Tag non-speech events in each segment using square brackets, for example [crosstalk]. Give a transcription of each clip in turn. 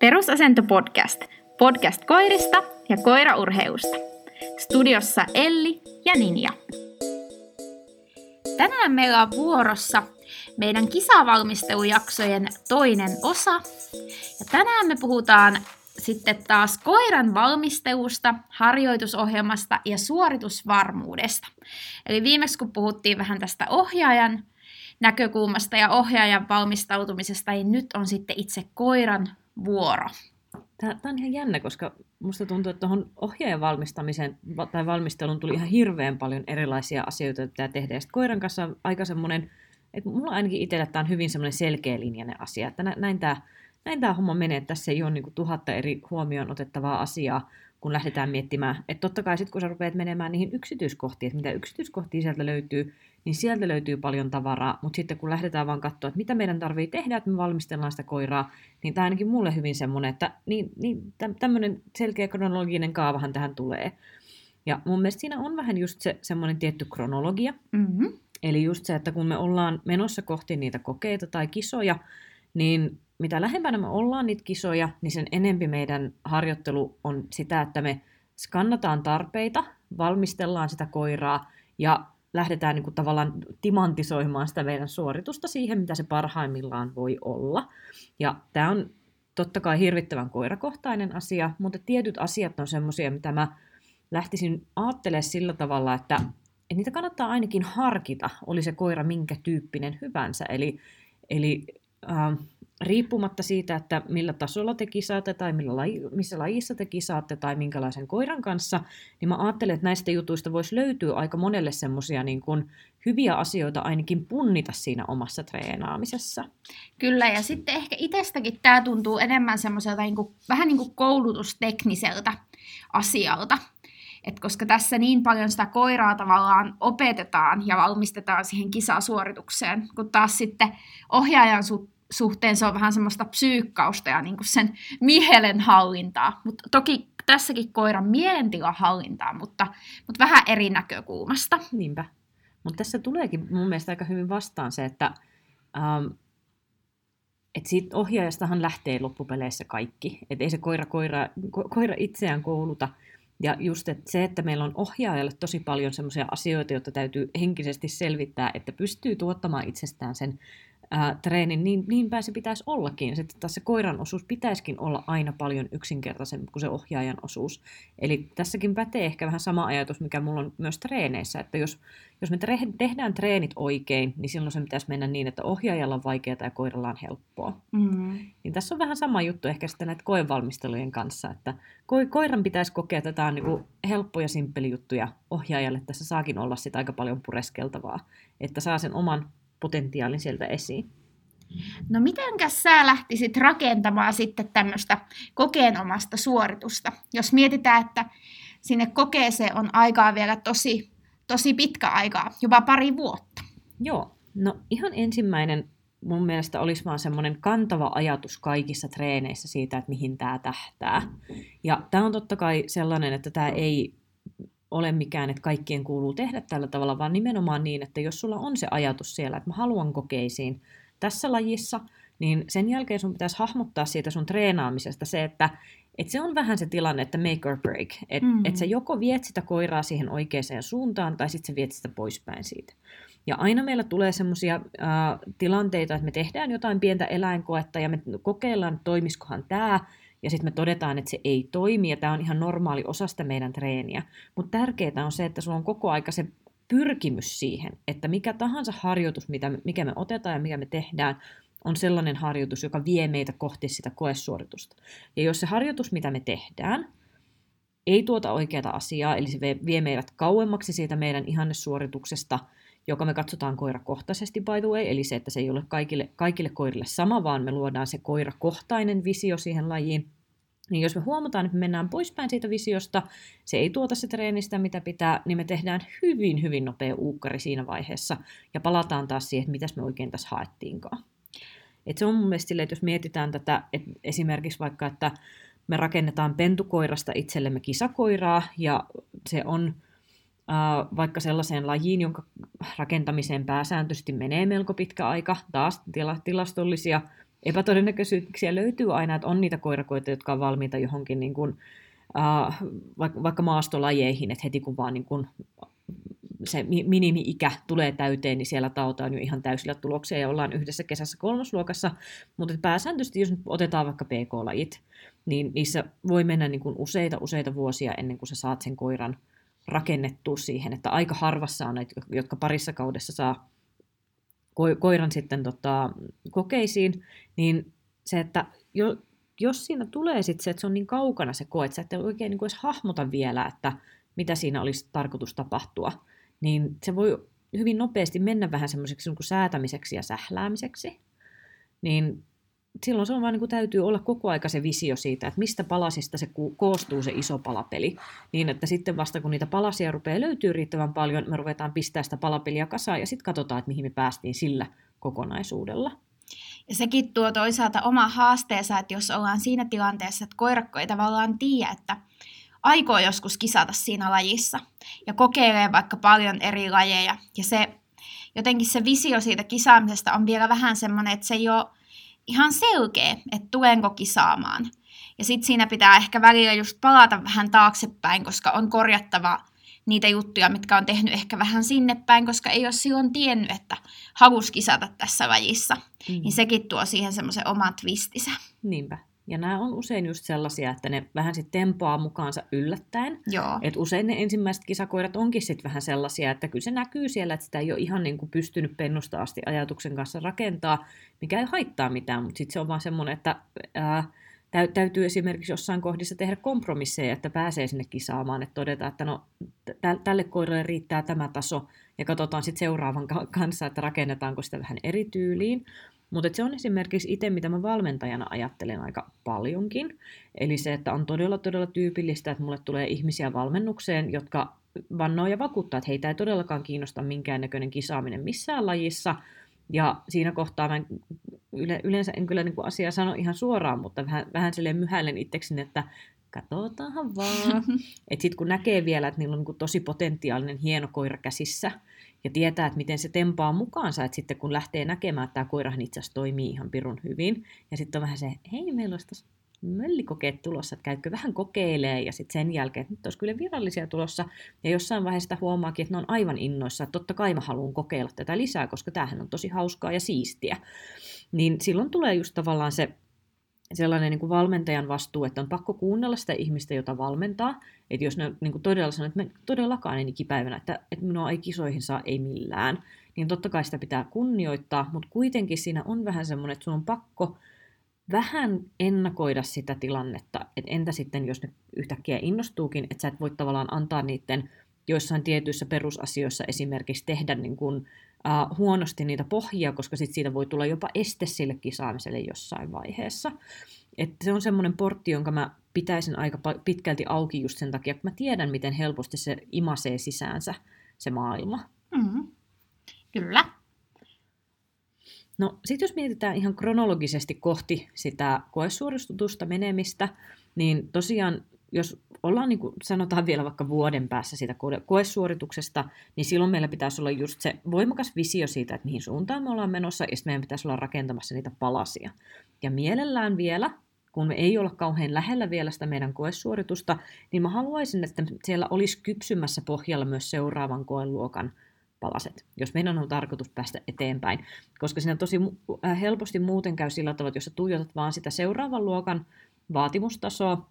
Perusasento podcast. Podcast koirista ja koiraurheusta. Studiossa Elli ja Ninja. Tänään meillä on vuorossa meidän kisavalmistelujaksojen toinen osa. Ja tänään me puhutaan sitten taas koiran valmistelusta, harjoitusohjelmasta ja suoritusvarmuudesta. Eli viimeksi kun puhuttiin vähän tästä ohjaajan näkökulmasta ja ohjaajan valmistautumisesta, niin nyt on sitten itse koiran vuoro. Tämä, on ihan jännä, koska musta tuntuu, että tuohon ohjaajan valmistamiseen tai valmisteluun tuli ihan hirveän paljon erilaisia asioita, joita tehdä. Ja koiran kanssa on aika semmoinen, että mulla ainakin itsellä tämä on hyvin semmoinen selkeälinjainen asia, että näin tämä, näin tämä homma menee, että tässä ei ole niin tuhatta eri huomioon otettavaa asiaa, kun lähdetään miettimään. Että totta kai sitten kun sä rupeat menemään niihin yksityiskohtiin, että mitä yksityiskohtia sieltä löytyy, niin sieltä löytyy paljon tavaraa, mutta sitten kun lähdetään vaan katsoa, että mitä meidän tarvii tehdä, että me valmistellaan sitä koiraa, niin tämä ainakin mulle hyvin semmoinen, että niin, niin, tämmöinen selkeä kronologinen kaavahan tähän tulee. Ja mun mielestä siinä on vähän just se semmoinen tietty kronologia. Mm-hmm. Eli just se, että kun me ollaan menossa kohti niitä kokeita tai kisoja, niin mitä lähempänä me ollaan niitä kisoja, niin sen enempi meidän harjoittelu on sitä, että me skannataan tarpeita, valmistellaan sitä koiraa ja lähdetään niin kuin tavallaan timantisoimaan sitä meidän suoritusta siihen, mitä se parhaimmillaan voi olla. Ja tämä on totta kai hirvittävän koirakohtainen asia, mutta tietyt asiat on semmoisia, mitä mä lähtisin ajattelemaan sillä tavalla, että, että niitä kannattaa ainakin harkita, oli se koira minkä tyyppinen hyvänsä. Eli, eli äh, riippumatta siitä, että millä tasolla te kisaatte tai millä laji, missä lajissa te kisaatte tai minkälaisen koiran kanssa, niin mä ajattelen, että näistä jutuista voisi löytyä aika monelle semmoisia niin kuin hyviä asioita ainakin punnita siinä omassa treenaamisessa. Kyllä, ja sitten ehkä itsestäkin tämä tuntuu enemmän semmoiselta niin kuin, vähän niin kuin koulutustekniseltä asialta. Et koska tässä niin paljon sitä koiraa tavallaan opetetaan ja valmistetaan siihen kisasuoritukseen, kun taas sitten ohjaajan suhteen se on vähän semmoista psyykkausta ja niin kuin sen mielen hallintaa. Mutta toki tässäkin koiran mielentilan hallintaa, mutta, mutta vähän eri näkökulmasta. Niinpä. Mutta tässä tuleekin mun mielestä aika hyvin vastaan se, että ähm, et siitä ohjaajastahan lähtee loppupeleissä kaikki. Että ei se koira, koira, ko, koira itseään kouluta. Ja just että se, että meillä on ohjaajalle tosi paljon sellaisia asioita, joita täytyy henkisesti selvittää, että pystyy tuottamaan itsestään sen ää, treenin, niin niinpä se pitäisi ollakin. Sitten taas se koiran osuus pitäisikin olla aina paljon yksinkertaisempi kuin se ohjaajan osuus. Eli tässäkin pätee ehkä vähän sama ajatus, mikä mulla on myös treeneissä, että jos, jos me tre- tehdään treenit oikein, niin silloin se pitäisi mennä niin, että ohjaajalla on vaikeaa ja koiralla on helppoa. Mm-hmm. Niin tässä on vähän sama juttu ehkä sitten näitä koevalmistelujen kanssa, että ko- koiran pitäisi kokea, että tämä on niin helppo ja simppeli juttu ja ohjaajalle tässä saakin olla sitä aika paljon pureskeltavaa, että saa sen oman potentiaalin sieltä esiin. No mitenkäs sä lähtisit rakentamaan sitten tämmöistä kokeenomasta suoritusta? Jos mietitään, että sinne kokeeseen on aikaa vielä tosi, tosi pitkä aikaa, jopa pari vuotta. Joo, no ihan ensimmäinen mun mielestä olisi vaan semmoinen kantava ajatus kaikissa treeneissä siitä, että mihin tämä tähtää. Ja tämä on totta kai sellainen, että tämä ei ole mikään, että kaikkien kuuluu tehdä tällä tavalla, vaan nimenomaan niin, että jos sulla on se ajatus siellä, että mä haluan kokeisiin tässä lajissa, niin sen jälkeen sun pitäisi hahmottaa siitä sun treenaamisesta se, että et se on vähän se tilanne, että make or break. Että mm. et sä joko viet sitä koiraa siihen oikeaan suuntaan, tai sitten sä viet sitä poispäin siitä. Ja aina meillä tulee semmoisia äh, tilanteita, että me tehdään jotain pientä eläinkoetta, ja me kokeillaan, että toimiskohan tämä, ja sitten me todetaan, että se ei toimi, ja tämä on ihan normaali osa sitä meidän treeniä. Mutta tärkeää on se, että sulla on koko aika se pyrkimys siihen, että mikä tahansa harjoitus, mitä, mikä me otetaan ja mikä me tehdään, on sellainen harjoitus, joka vie meitä kohti sitä koesuoritusta. Ja jos se harjoitus, mitä me tehdään, ei tuota oikeaa asiaa, eli se vie meidät kauemmaksi siitä meidän ihannesuorituksesta, joka me katsotaan koirakohtaisesti by the way, eli se, että se ei ole kaikille, kaikille koirille sama, vaan me luodaan se koirakohtainen visio siihen lajiin. Niin jos me huomataan, että me mennään poispäin siitä visiosta, se ei tuota se treenistä, mitä pitää, niin me tehdään hyvin, hyvin nopea uukkari siinä vaiheessa ja palataan taas siihen, että mitäs me oikein tässä haettiinkaan. Et se on mun mielestä sille, että jos mietitään tätä, että esimerkiksi vaikka, että me rakennetaan pentukoirasta itsellemme kisakoiraa ja se on vaikka sellaiseen lajiin, jonka rakentamiseen pääsääntöisesti menee melko pitkä aika, taas tilastollisia epätodennäköisyyksiä löytyy aina, että on niitä koirakoita, jotka on valmiita johonkin niin kuin, äh, vaikka maastolajeihin, että heti kun vaan niin kuin se minimi-ikä tulee täyteen, niin siellä tautaan jo ihan täysillä tuloksia ja ollaan yhdessä kesässä kolmosluokassa. Mutta pääsääntöisesti, jos nyt otetaan vaikka PK-lajit, niin niissä voi mennä niin kuin useita useita vuosia ennen kuin sä saat sen koiran rakennettua siihen, että aika harvassa on näitä, jotka parissa kaudessa saa koiran sitten tota, kokeisiin, niin se, että jo, jos siinä tulee sitten se, että se on niin kaukana se koe, että sä et oikein niin kuin edes hahmota vielä, että mitä siinä olisi tarkoitus tapahtua, niin se voi hyvin nopeasti mennä vähän semmoiseksi niin säätämiseksi ja sähläämiseksi. Niin silloin se on vaan niin kuin täytyy olla koko aika se visio siitä, että mistä palasista se koostuu se iso palapeli. Niin, että sitten vasta kun niitä palasia rupeaa löytyy riittävän paljon, me ruvetaan pistää sitä palapeliä kasaan ja sitten katsotaan, että mihin me päästiin sillä kokonaisuudella. Ja sekin tuo toisaalta oma haasteensa, että jos ollaan siinä tilanteessa, että koirakko ei tavallaan tiedä, että aikoo joskus kisata siinä lajissa ja kokeilee vaikka paljon eri lajeja. Ja se jotenkin se visio siitä kisaamisesta on vielä vähän semmoinen, että se ei ole ihan selkeä, että tulenko kisaamaan. Ja sitten siinä pitää ehkä välillä just palata vähän taaksepäin, koska on korjattava niitä juttuja, mitkä on tehnyt ehkä vähän sinne päin, koska ei ole silloin tiennyt, että halus kisata tässä lajissa. Mm. Niin sekin tuo siihen semmoisen oman twistisä. Niinpä. Ja nämä on usein just sellaisia, että ne vähän sitten tempoaa mukaansa yllättäen. Joo. Et usein ne ensimmäiset kisakoirat onkin sitten vähän sellaisia, että kyllä se näkyy siellä, että sitä ei ole ihan niin kuin pystynyt pennusta asti ajatuksen kanssa rakentaa, mikä ei haittaa mitään, mutta sitten se on vaan semmoinen, että ää, täytyy esimerkiksi jossain kohdissa tehdä kompromisseja, että pääsee sinne kisaamaan, että todetaan, että no tälle koiralle riittää tämä taso, ja katsotaan sitten seuraavan kanssa, että rakennetaanko sitä vähän eri tyyliin. Mutta se on esimerkiksi itse, mitä mä valmentajana ajattelen aika paljonkin. Eli se, että on todella todella tyypillistä, että mulle tulee ihmisiä valmennukseen, jotka vannoo ja vakuuttaa, että heitä ei todellakaan kiinnosta minkäännäköinen kisaaminen missään lajissa. Ja siinä kohtaa mä yle, yleensä en kyllä niin kuin asiaa sano ihan suoraan, mutta vähän, vähän silleen myhäilen itsekseni, että katsotaanhan vaan. [laughs] että sitten kun näkee vielä, että niillä on niin tosi potentiaalinen hieno koira käsissä, ja tietää, että miten se tempaa mukaansa, että sitten kun lähtee näkemään, että tämä koirahan itse asiassa toimii ihan pirun hyvin, ja sitten on vähän se, hei, meillä olisi tässä möllikokeet tulossa, että käykö vähän kokeilee, ja sitten sen jälkeen, että nyt olisi kyllä virallisia tulossa, ja jossain vaiheessa sitä huomaakin, että ne on aivan innoissa, että totta kai mä haluan kokeilla tätä lisää, koska tämähän on tosi hauskaa ja siistiä. Niin silloin tulee just tavallaan se sellainen niin kuin valmentajan vastuu, että on pakko kuunnella sitä ihmistä, jota valmentaa. Että jos ne niin kuin todella sanoo, että todellakaan en ikipäivänä, että, että minua ei kisoihin saa, ei millään, niin totta kai sitä pitää kunnioittaa, mutta kuitenkin siinä on vähän semmoinen, että sun on pakko vähän ennakoida sitä tilannetta, että entä sitten, jos ne yhtäkkiä innostuukin, että sä et voi tavallaan antaa niiden joissain tietyissä perusasioissa esimerkiksi tehdä niin kuin, uh, huonosti niitä pohjia, koska sit siitä voi tulla jopa este sille kisaamiselle jossain vaiheessa. Et se on semmoinen portti, jonka mä pitäisin aika pitkälti auki just sen takia, että mä tiedän, miten helposti se imasee sisäänsä se maailma. Mm-hmm. Kyllä. No sitten jos mietitään ihan kronologisesti kohti sitä koesuoristutusta menemistä, niin tosiaan jos ollaan niin kuin sanotaan vielä vaikka vuoden päässä siitä koesuorituksesta, niin silloin meillä pitäisi olla just se voimakas visio siitä, että mihin suuntaan me ollaan menossa, ja meidän pitäisi olla rakentamassa niitä palasia. Ja mielellään vielä, kun me ei olla kauhean lähellä vielä sitä meidän koesuoritusta, niin mä haluaisin, että siellä olisi kypsymässä pohjalla myös seuraavan koeluokan palaset, jos meidän on tarkoitus päästä eteenpäin. Koska siinä tosi äh, helposti muuten käy sillä tavalla, että jos sä tuijotat vaan sitä seuraavan luokan vaatimustasoa,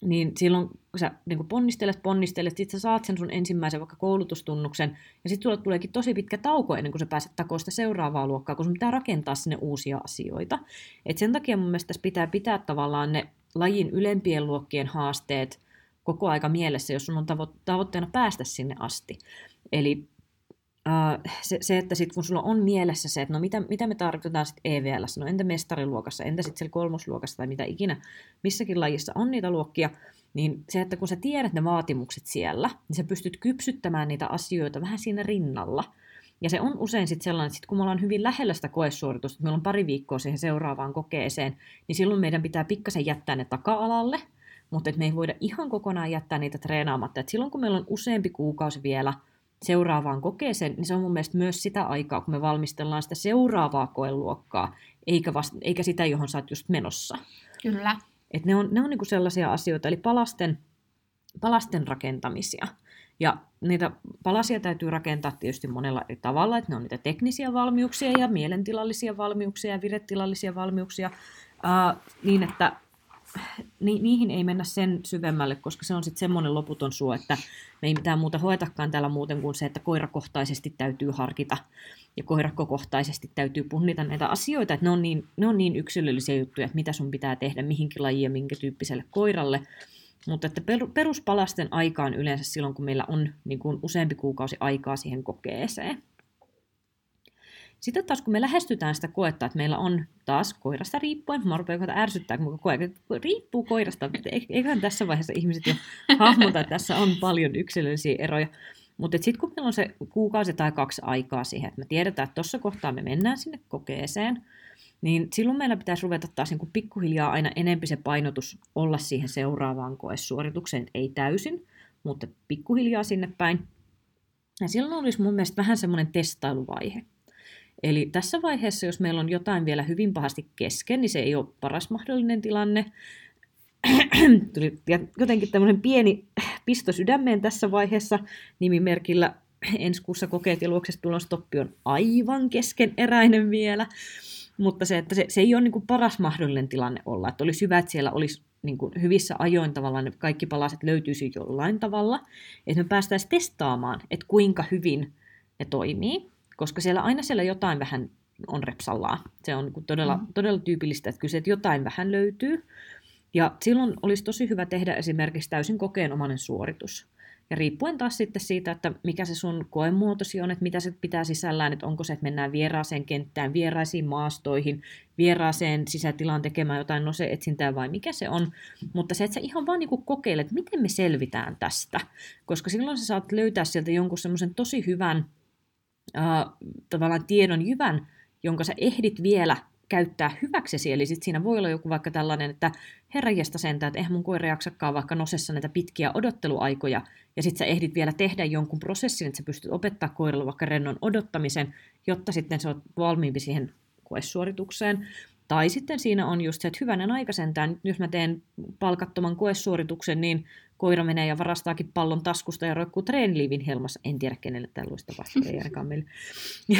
niin silloin kun sä niin ponnistelet, ponnistelet, sit sä saat sen sun ensimmäisen vaikka koulutustunnuksen, ja sitten sulle tuleekin tosi pitkä tauko ennen kuin sä pääset takoon sitä seuraavaa luokkaa, kun sun pitää rakentaa sinne uusia asioita. Et sen takia mun mielestä tässä pitää pitää tavallaan ne lajin ylempien luokkien haasteet koko aika mielessä, jos sun on tavo- tavoitteena päästä sinne asti. Eli se, se, että sit kun sulla on mielessä se, että no mitä, mitä me tarkoitetaan sitten EVL, no entä mestariluokassa, entä sitten siellä kolmosluokassa tai mitä ikinä, missäkin lajissa on niitä luokkia, niin se, että kun sä tiedät ne vaatimukset siellä, niin sä pystyt kypsyttämään niitä asioita vähän siinä rinnalla. Ja se on usein sitten sellainen, että sit kun me ollaan hyvin lähellä sitä koesuoritusta, että meillä on pari viikkoa siihen seuraavaan kokeeseen, niin silloin meidän pitää pikkasen jättää ne taka-alalle, mutta et me ei voida ihan kokonaan jättää niitä treenaamatta. Et silloin kun meillä on useampi kuukausi vielä – seuraavaan kokeeseen, niin se on mun mielestä myös sitä aikaa, kun me valmistellaan sitä seuraavaa koeluokkaa, eikä, vasta, eikä sitä, johon sä oot just menossa. Kyllä. Et ne on, ne on niinku sellaisia asioita, eli palasten, palasten rakentamisia. Ja niitä palasia täytyy rakentaa tietysti monella eri tavalla, että ne on niitä teknisiä valmiuksia ja mielentilallisia valmiuksia ja viretilallisia valmiuksia, ää, niin että ni, niihin ei mennä sen syvemmälle, koska se on sitten semmoinen loputon suo, että me ei mitään muuta hoetakaan täällä muuten kuin se, että koirakohtaisesti täytyy harkita ja koirakohtaisesti täytyy punnita näitä asioita, että ne on, niin, ne on niin yksilöllisiä juttuja, että mitä sun pitää tehdä mihinkin lajiin ja minkä tyyppiselle koiralle, mutta että peruspalasten aikaan yleensä silloin, kun meillä on niin kuin useampi kuukausi aikaa siihen kokeeseen. Sitten taas kun me lähestytään sitä koetta, että meillä on taas koirasta riippuen, mä rupean ärsyttää, kun koe, riippuu koirasta, eiköhän tässä vaiheessa ihmiset jo hahmota, että tässä on paljon yksilöllisiä eroja. Mutta sitten kun meillä on se kuukausi tai kaksi aikaa siihen, että me tiedetään, että tuossa kohtaa me mennään sinne kokeeseen, niin silloin meillä pitäisi ruveta taas niin pikkuhiljaa aina enempi se painotus olla siihen seuraavaan koesuoritukseen, ei täysin, mutta pikkuhiljaa sinne päin. Ja silloin olisi mun mielestä vähän semmoinen testailuvaihe. Eli tässä vaiheessa, jos meillä on jotain vielä hyvin pahasti kesken, niin se ei ole paras mahdollinen tilanne. [clears throat] Tuli jotenkin tämmöinen pieni pisto sydämeen tässä vaiheessa nimimerkillä ensi kuussa kokeet ja stoppi on aivan keskeneräinen vielä. Mutta se, että se, se ei ole niin kuin paras mahdollinen tilanne olla. Että olisi hyvä, että siellä olisi niin kuin hyvissä ajoin tavallaan ne kaikki palaset löytyisi jollain tavalla. Että me päästäisiin testaamaan, että kuinka hyvin ne toimii koska siellä aina siellä jotain vähän on repsallaa. Se on niin todella, mm. todella tyypillistä, että kyllä että jotain vähän löytyy. Ja silloin olisi tosi hyvä tehdä esimerkiksi täysin kokeenomainen suoritus. Ja riippuen taas sitten siitä, että mikä se sun koemuotosi on, että mitä se pitää sisällään, että onko se, että mennään vieraaseen kenttään, vieraisiin maastoihin, vieraaseen sisätilaan tekemään jotain noseetsintää vai mikä se on. Mutta se, että sä ihan vaan niin kokeilet, miten me selvitään tästä. Koska silloin sä saat löytää sieltä jonkun semmoisen tosi hyvän äh, tavallaan tiedon jyvän, jonka sä ehdit vielä käyttää hyväksesi. Eli sit siinä voi olla joku vaikka tällainen, että herranjesta sentään, että eihän mun koira jaksakaan vaikka nosessa näitä pitkiä odotteluaikoja, ja sitten sä ehdit vielä tehdä jonkun prosessin, että sä pystyt opettaa koiralle vaikka rennon odottamisen, jotta sitten sä oot valmiimpi siihen koesuoritukseen. Tai sitten siinä on just se, että hyvänen aika sentään, jos mä teen palkattoman koesuorituksen, niin koira menee ja varastaakin pallon taskusta ja roikkuu treeniliivin helmassa. En tiedä, kenelle tällaista vasta ei [laughs]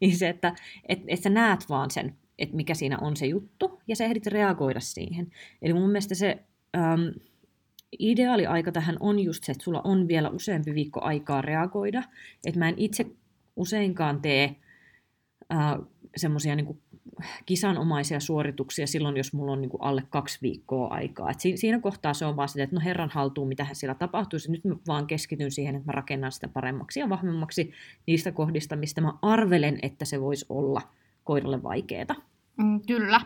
niin se, että et, et sä näet vaan sen, että mikä siinä on se juttu, ja sä ehdit reagoida siihen. Eli mun mielestä se äm, ideaali aika tähän on just se, että sulla on vielä useampi viikko aikaa reagoida. Että mä en itse useinkaan tee äh, semmoisia niin kisanomaisia suorituksia silloin, jos mulla on niin kuin alle kaksi viikkoa aikaa. Et siinä kohtaa se on vaan sitä, että no herran haltuun, mitä siellä tapahtuisi. Nyt mä vaan keskityn siihen, että mä rakennan sitä paremmaksi ja vahvemmaksi niistä kohdista, mistä mä arvelen, että se voisi olla koiralle vaikeaa. Mm, kyllä.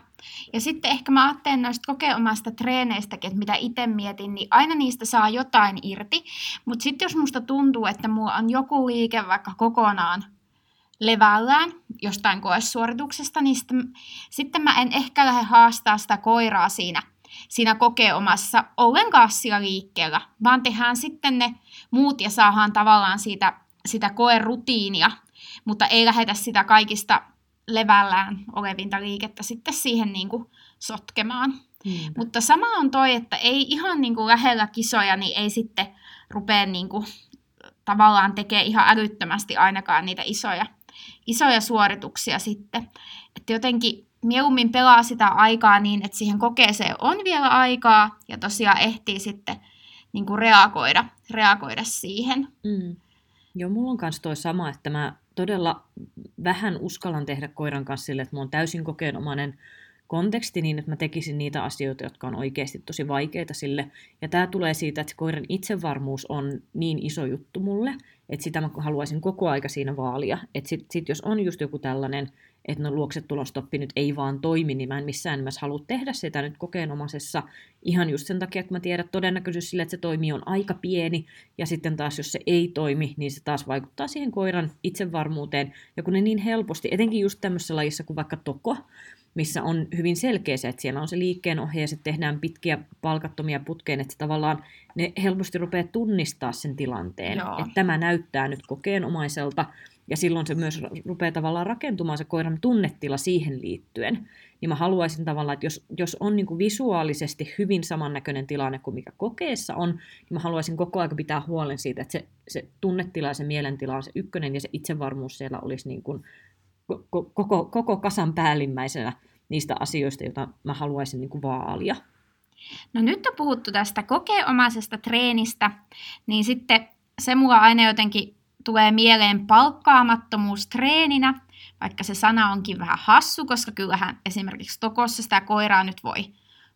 Ja sitten ehkä mä ajattelen noista kokeomasta treeneistäkin, että mitä itse mietin, niin aina niistä saa jotain irti. Mutta sitten jos musta tuntuu, että mulla on joku liike vaikka kokonaan levällään jostain koesuorituksesta, niin sitten, sitten mä en ehkä lähde haastaa sitä koiraa siinä, siinä kokeomassa ollenkaan sillä liikkeellä, vaan tehdään sitten ne muut ja saadaan tavallaan siitä, sitä koerutiinia, mutta ei lähetä sitä kaikista levällään olevinta liikettä sitten siihen niin kuin sotkemaan. Hmm. Mutta sama on toi, että ei ihan niin kuin lähellä kisoja, niin ei sitten rupea niin kuin, tavallaan tekee ihan älyttömästi ainakaan niitä isoja isoja suorituksia sitten. Että jotenkin mieluummin pelaa sitä aikaa niin, että siihen kokeeseen on vielä aikaa ja tosiaan ehtii sitten niin kuin reagoida, reagoida siihen. Mm. Joo, mulla on myös toi sama, että mä todella vähän uskallan tehdä koiran kanssa sille, että mä oon täysin kokeenomainen konteksti niin, että mä tekisin niitä asioita, jotka on oikeasti tosi vaikeita sille. Ja tämä tulee siitä, että koiran itsevarmuus on niin iso juttu mulle, että sitä mä haluaisin koko aika siinä vaalia. Että sit, sit jos on just joku tällainen, että no tulostoppi nyt ei vaan toimi, niin mä en missään nimessä halua tehdä sitä nyt kokeenomaisessa ihan just sen takia, että mä tiedän, että todennäköisyys sille, että se toimii on aika pieni, ja sitten taas jos se ei toimi, niin se taas vaikuttaa siihen koiran itsevarmuuteen, ja kun ne niin helposti, etenkin just tämmöisessä lajissa kuin vaikka toko, missä on hyvin selkeä se, että siellä on se liikkeenohje ja sitten tehdään pitkiä palkattomia putkeen, että tavallaan ne helposti rupeaa tunnistaa sen tilanteen, Joo. että tämä näyttää nyt kokeenomaiselta ja silloin se myös rupeaa tavallaan rakentumaan se koiran tunnetila siihen liittyen. Niin mä haluaisin tavallaan, että jos, jos on niin kuin visuaalisesti hyvin samannäköinen tilanne kuin mikä kokeessa on, niin mä haluaisin koko ajan pitää huolen siitä, että se, se tunnetila ja se mielentila on se ykkönen ja se itsevarmuus siellä olisi niin kuin koko, koko kasan päällimmäisenä niistä asioista, joita mä haluaisin niin kuin vaalia. No nyt on puhuttu tästä kokeomaisesta treenistä, niin sitten se mua aina jotenkin tulee mieleen palkkaamattomuus treeninä, vaikka se sana onkin vähän hassu, koska kyllähän esimerkiksi tokossa sitä koiraa nyt voi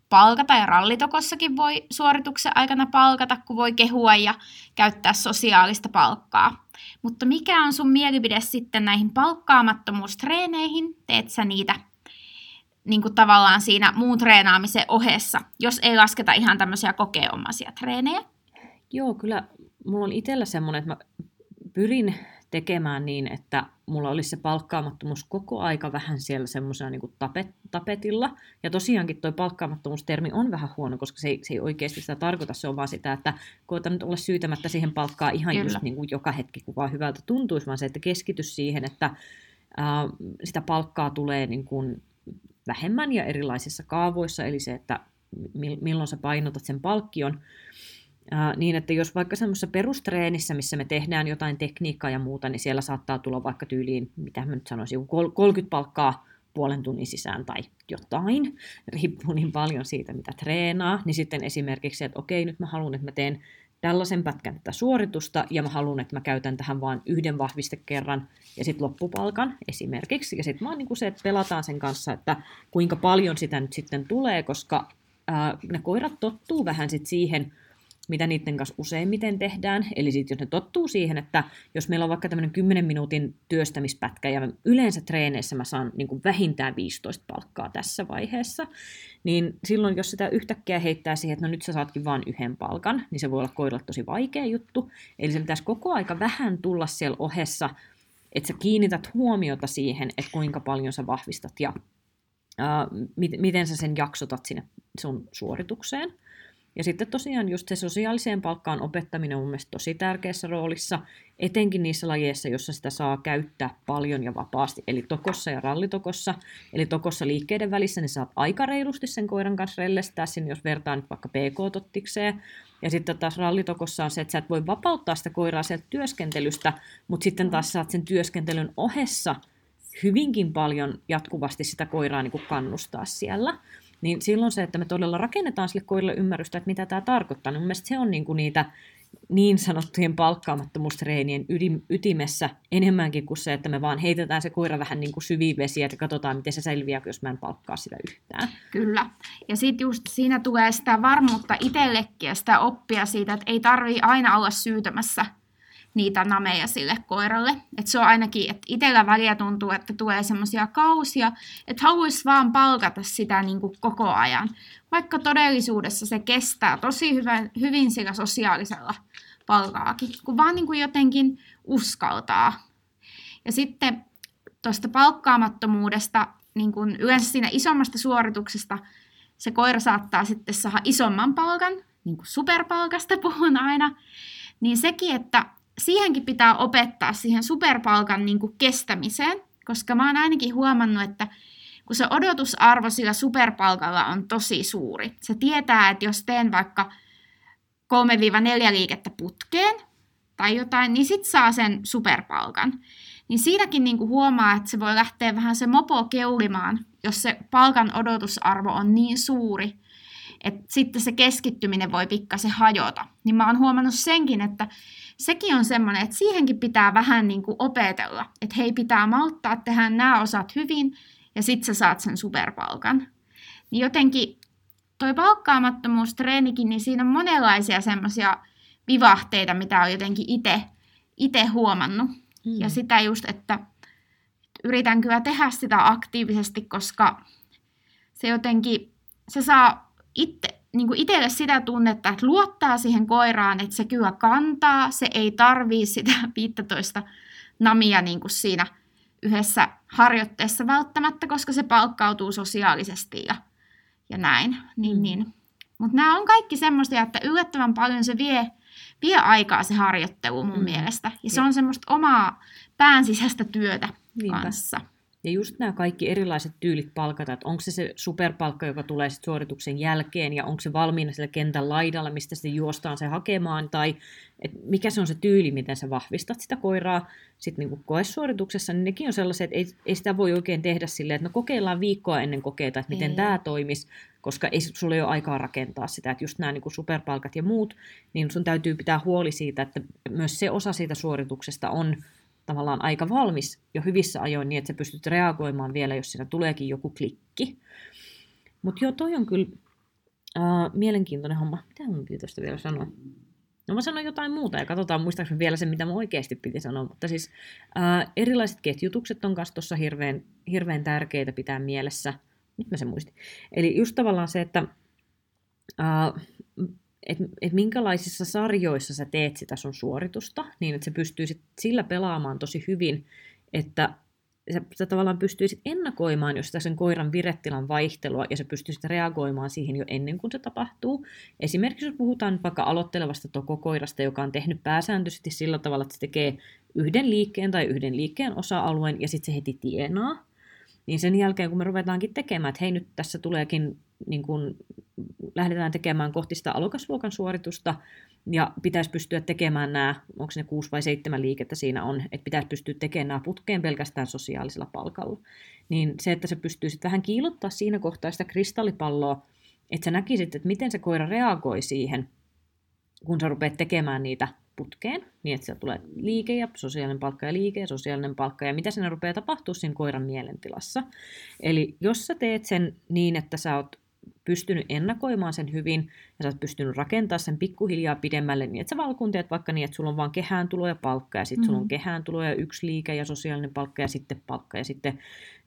palkata ja rallitokossakin voi suorituksen aikana palkata, kun voi kehua ja käyttää sosiaalista palkkaa. Mutta mikä on sun mielipide sitten näihin palkkaamattomuustreeneihin? Teet sä niitä niin kuin tavallaan siinä muun treenaamisen ohessa, jos ei lasketa ihan tämmöisiä kokeomaisia treenejä? Joo, kyllä mulla on itsellä semmoinen, että mä pyrin tekemään niin, että mulla olisi se palkkaamattomuus koko aika vähän siellä semmoisena niin tapet, tapetilla. Ja tosiaankin toi palkkaamattomuustermi on vähän huono, koska se ei, se ei oikeasti sitä tarkoita, se on vaan sitä, että koeta nyt olla syytämättä siihen palkkaa ihan Kyllä. just niin kuin joka hetki, kun vaan hyvältä tuntuisi, vaan se, että keskitys siihen, että ää, sitä palkkaa tulee niin kuin vähemmän ja erilaisissa kaavoissa, eli se, että milloin sä painotat sen palkkion, Niin, että jos vaikka semmoisessa perustreenissä, missä me tehdään jotain tekniikkaa ja muuta, niin siellä saattaa tulla vaikka tyyliin, mitä mä nyt sanoisin, 30 palkkaa puolen tunnin sisään tai jotain, riippuu niin paljon siitä, mitä treenaa, niin sitten esimerkiksi, että okei, nyt mä haluan, että mä teen tällaisen pätkän tätä suoritusta, ja mä haluan, että mä käytän tähän vain yhden vahvistekerran, ja sitten loppupalkan esimerkiksi, ja sitten vaan niin kuin se, että pelataan sen kanssa, että kuinka paljon sitä nyt sitten tulee, koska ää, ne koirat tottuu vähän sitten siihen, mitä niiden kanssa useimmiten tehdään. Eli sitten jos ne tottuu siihen, että jos meillä on vaikka tämmöinen 10 minuutin työstämispätkä ja yleensä treeneissä mä saan niin kuin vähintään 15 palkkaa tässä vaiheessa, niin silloin jos sitä yhtäkkiä heittää siihen, että no nyt sä saatkin vain yhden palkan, niin se voi olla koiralle tosi vaikea juttu. Eli se pitäisi koko aika vähän tulla siellä ohessa, että sä kiinnität huomiota siihen, että kuinka paljon sä vahvistat ja Uh, miten sä sen jaksotat sinne sun suoritukseen. Ja sitten tosiaan just se sosiaaliseen palkkaan opettaminen on mun mielestä tosi tärkeässä roolissa, etenkin niissä lajeissa, joissa sitä saa käyttää paljon ja vapaasti, eli tokossa ja rallitokossa. Eli tokossa liikkeiden välissä niin saat aika reilusti sen koiran kanssa rellestää sinne, jos vertaa nyt vaikka PK-tottikseen. Ja sitten taas rallitokossa on se, että sä et voi vapauttaa sitä koiraa sieltä työskentelystä, mutta sitten taas saat sen työskentelyn ohessa hyvinkin paljon jatkuvasti sitä koiraa niin kuin kannustaa siellä niin silloin se, että me todella rakennetaan sille koiralle ymmärrystä, että mitä tämä tarkoittaa, niin mun se on niin kuin niitä niin sanottujen palkkaamattomuustreenien ytimessä enemmänkin kuin se, että me vaan heitetään se koira vähän niin kuin syviin vesiin, että katsotaan, miten se selviää, jos mä en palkkaa sitä yhtään. Kyllä. Ja sitten just siinä tulee sitä varmuutta itsellekin ja sitä oppia siitä, että ei tarvii aina olla syytämässä niitä nameja sille koiralle. Et se on ainakin, että itsellä väliä tuntuu, että tulee semmoisia kausia, että haluaisi vaan palkata sitä niin kuin koko ajan. Vaikka todellisuudessa se kestää tosi hyvä, hyvin sillä sosiaalisella palkaakin, kun vaan niin kuin jotenkin uskaltaa. Ja sitten tuosta palkkaamattomuudesta, niin kuin yleensä siinä isommasta suorituksesta, se koira saattaa sitten saada isomman palkan, niin kuin superpalkasta puhun aina, niin sekin, että siihenkin pitää opettaa siihen superpalkan niin kuin kestämiseen, koska mä oon ainakin huomannut, että kun se odotusarvo sillä superpalkalla on tosi suuri. Se tietää, että jos teen vaikka 3-4 liikettä putkeen tai jotain, niin sit saa sen superpalkan. Niin siinäkin niin kuin huomaa, että se voi lähteä vähän se mopo keulimaan, jos se palkan odotusarvo on niin suuri, että sitten se keskittyminen voi pikkasen hajota. Niin mä oon huomannut senkin, että sekin on semmoinen, että siihenkin pitää vähän niin kuin opetella. Että hei, pitää malttaa tehdä nämä osat hyvin ja sitten sä saat sen superpalkan. Niin jotenkin toi palkkaamattomuustreenikin, niin siinä on monenlaisia semmoisia vivahteita, mitä on jotenkin itse huomannut. Mm. Ja sitä just, että yritän kyllä tehdä sitä aktiivisesti, koska se jotenkin, se saa itse, niin kuin itselle sitä tunnetta, että luottaa siihen koiraan, että se kyllä kantaa, se ei tarvii sitä [laughs] 15 namia niin kuin siinä yhdessä harjoitteessa välttämättä, koska se palkkautuu sosiaalisesti ja, ja näin. Niin, mm. niin. Mutta nämä on kaikki semmoisia, että yllättävän paljon se vie, vie aikaa se harjoittelu mun mm. mielestä. Ja se on semmoista omaa pään sisäistä työtä Niinpä. kanssa. Ja just nämä kaikki erilaiset tyylit palkata, että onko se se superpalkka, joka tulee sit suorituksen jälkeen, ja onko se valmiina sillä kentän laidalla, mistä sitten juostaan se hakemaan, tai et mikä se on se tyyli, miten sä vahvistat sitä koiraa sitten niin koesuorituksessa, niin nekin on sellaiset, että ei, ei sitä voi oikein tehdä silleen, että no kokeillaan viikkoa ennen kokeita, että miten tämä toimisi, koska ei sulla ole aikaa rakentaa sitä, että just nämä niin superpalkat ja muut, niin sun täytyy pitää huoli siitä, että myös se osa siitä suorituksesta on tavallaan aika valmis jo hyvissä ajoin niin, että sä pystyt reagoimaan vielä, jos siinä tuleekin joku klikki. Mutta joo, toi on kyllä äh, mielenkiintoinen homma. Mitä mun piti tuosta vielä sanoa? No mä sanon jotain muuta ja katsotaan muistaakseni vielä se, mitä mun oikeasti piti sanoa. Mutta siis äh, erilaiset ketjutukset on kanssa tuossa hirveän, hirveän tärkeitä pitää mielessä. Nyt mä sen muistin. Eli just tavallaan se, että äh, et, et minkälaisissa sarjoissa sä teet sitä sun suoritusta, niin että se pystyy sit sillä pelaamaan tosi hyvin, että sä, sä tavallaan pystyisit ennakoimaan jos sitä sen koiran virettilan vaihtelua ja sä pystyisit reagoimaan siihen jo ennen kuin se tapahtuu. Esimerkiksi jos puhutaan vaikka aloittelevasta tokokoirasta, joka on tehnyt pääsääntöisesti sillä tavalla, että se tekee yhden liikkeen tai yhden liikkeen osa-alueen ja sitten se heti tienaa, niin sen jälkeen kun me ruvetaankin tekemään, että hei nyt tässä tuleekin, niin kun lähdetään tekemään kohti sitä alokasluokan suoritusta, ja pitäisi pystyä tekemään nämä, onko ne kuusi vai seitsemän liikettä siinä on, että pitäisi pystyä tekemään nämä putkeen pelkästään sosiaalisella palkalla. Niin se, että sä pystyisit vähän kiilottaa siinä kohtaa sitä kristallipalloa, että sä näkisit, että miten se koira reagoi siihen, kun sä rupeat tekemään niitä putkeen, niin että sieltä tulee liike ja sosiaalinen palkka ja liike ja sosiaalinen palkka ja mitä siinä rupeaa tapahtua siinä koiran mielentilassa. Eli jos sä teet sen niin, että sä oot pystynyt ennakoimaan sen hyvin ja sä oot pystynyt rakentamaan sen pikkuhiljaa pidemmälle niin, että sä valkunteet vaikka niin, että sulla on vaan kehään tulo ja palkka ja sitten mm. sulla on kehään tulo ja yksi liike ja sosiaalinen palkka ja sitten palkka ja sitten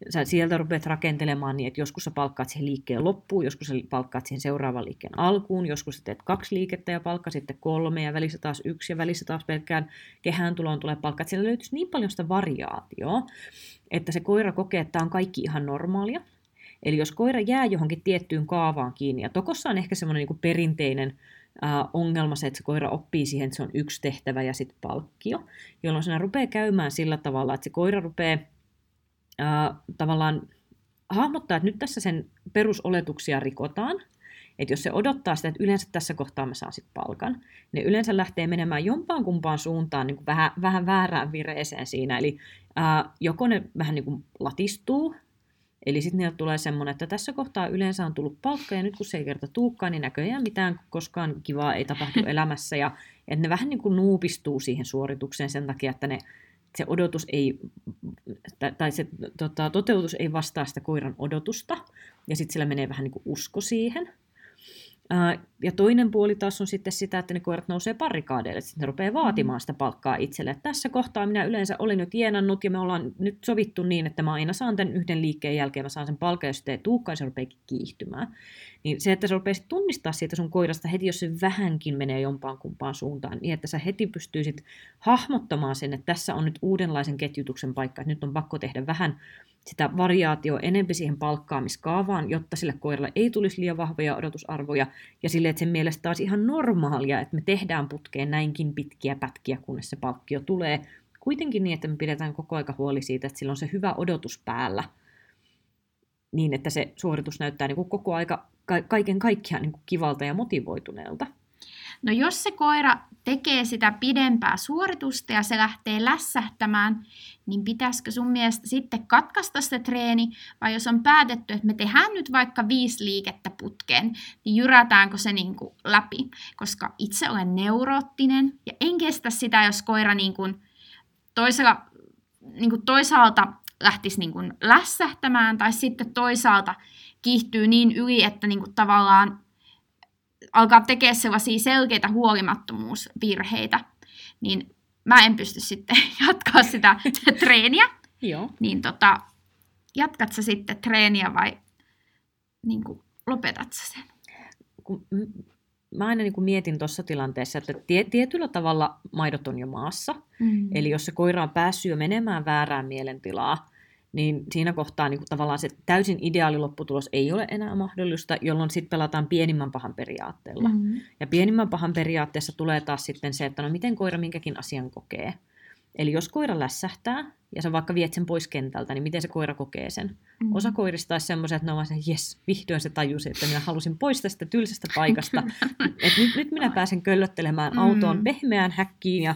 sä sieltä rupeat rakentelemaan niin, että joskus sä palkkaat siihen liikkeen loppuun, joskus sä palkkaat siihen seuraavan liikkeen alkuun, joskus sä teet kaksi liikettä ja palkka sitten kolme ja välissä taas yksi ja välissä taas pelkkään kehään tuloon tulee palkka. Että siellä löytyisi niin paljon sitä variaatioa, että se koira kokee, että tämä on kaikki ihan normaalia. Eli jos koira jää johonkin tiettyyn kaavaan kiinni, ja tokossa on ehkä semmoinen niin perinteinen äh, ongelma se, että se koira oppii siihen, että se on yksi tehtävä ja sitten palkkio, jolloin se rupeaa käymään sillä tavalla, että se koira rupeaa äh, tavallaan hahmottaa, että nyt tässä sen perusoletuksia rikotaan, että jos se odottaa sitä, että yleensä tässä kohtaa mä saan sitten palkan, niin yleensä lähtee menemään jompaan kumpaan suuntaan niin kuin vähän, vähän väärään vireeseen siinä. Eli ää, joko ne vähän niin kuin latistuu, eli sitten niiltä tulee semmoinen, että tässä kohtaa yleensä on tullut palkka, ja nyt kun se ei kerta tuukkaan, niin näköjään mitään koskaan kivaa ei tapahdu [laughs] elämässä, ja että ne vähän niin kuin nuupistuu siihen suoritukseen sen takia, että ne se odotus ei, tai se tota, toteutus ei vastaa sitä koiran odotusta, ja sitten sillä menee vähän niin kuin usko siihen. Ja toinen puoli taas on sitten sitä, että ne koirat nousee parikaadeille, että ne rupeaa vaatimaan sitä palkkaa itselle. Että tässä kohtaa minä yleensä olin jo tienannut ja me ollaan nyt sovittu niin, että mä aina saan tämän yhden liikkeen jälkeen, mä saan sen palkan, jos ei tuukkaan, se rupeakin kiihtymään. Niin se, että sä rupeaisit tunnistaa siitä sun koirasta heti, jos se vähänkin menee jompaan kumpaan suuntaan, niin että sä heti pystyisit hahmottamaan sen, että tässä on nyt uudenlaisen ketjutuksen paikka, että nyt on pakko tehdä vähän sitä variaatio enempi siihen palkkaamiskaavaan, jotta sille koiralle ei tulisi liian vahvoja odotusarvoja, ja sille, että sen mielestä taas ihan normaalia, että me tehdään putkeen näinkin pitkiä pätkiä, kunnes se palkkio tulee, kuitenkin niin, että me pidetään koko aika huoli siitä, että sillä on se hyvä odotus päällä, niin että se suoritus näyttää niin kuin koko aika kaiken kaikkiaan niin kuin kivalta ja motivoituneelta. No jos se koira tekee sitä pidempää suoritusta ja se lähtee lässähtämään, niin pitäisikö sun mielestä sitten katkaista se treeni, vai jos on päätetty, että me tehdään nyt vaikka viisi liikettä putkeen, niin jyrätäänkö se niin kuin läpi? Koska itse olen neuroottinen ja en kestä sitä, jos koira niin kuin toisella, niin kuin toisaalta lähtisi niin kuin lässähtämään tai sitten toisaalta kiihtyy niin yli, että niin kuin tavallaan alkaa tekemään sellaisia selkeitä huolimattomuusvirheitä, niin mä en pysty sitten [laughs] jatkaa sitä [laughs] treeniä. Joo. Niin tota, jatkat sä sitten treeniä vai niin kuin, lopetat sä sen? Kun mä aina niin kuin mietin tuossa tilanteessa, että tie, tietyllä tavalla maidot on jo maassa. Mm. Eli jos se koira on päässyt jo menemään väärään mielentilaa, niin siinä kohtaa niin kuin tavallaan se täysin ideaali lopputulos ei ole enää mahdollista, jolloin sitten pelataan pienimmän pahan periaatteella. Mm-hmm. Ja pienimmän pahan periaatteessa tulee taas sitten se, että no miten koira minkäkin asian kokee. Eli jos koira lässähtää, ja sä vaikka viet sen pois kentältä, niin miten se koira kokee sen? Mm. Osa koirista olisi semmoisia, että ne on vaan jes, vihdoin se tajusi, että minä halusin pois tästä tylsästä paikasta. [laughs] että nyt, nyt minä pääsen köllöttelemään mm. autoon pehmeään häkkiin ja,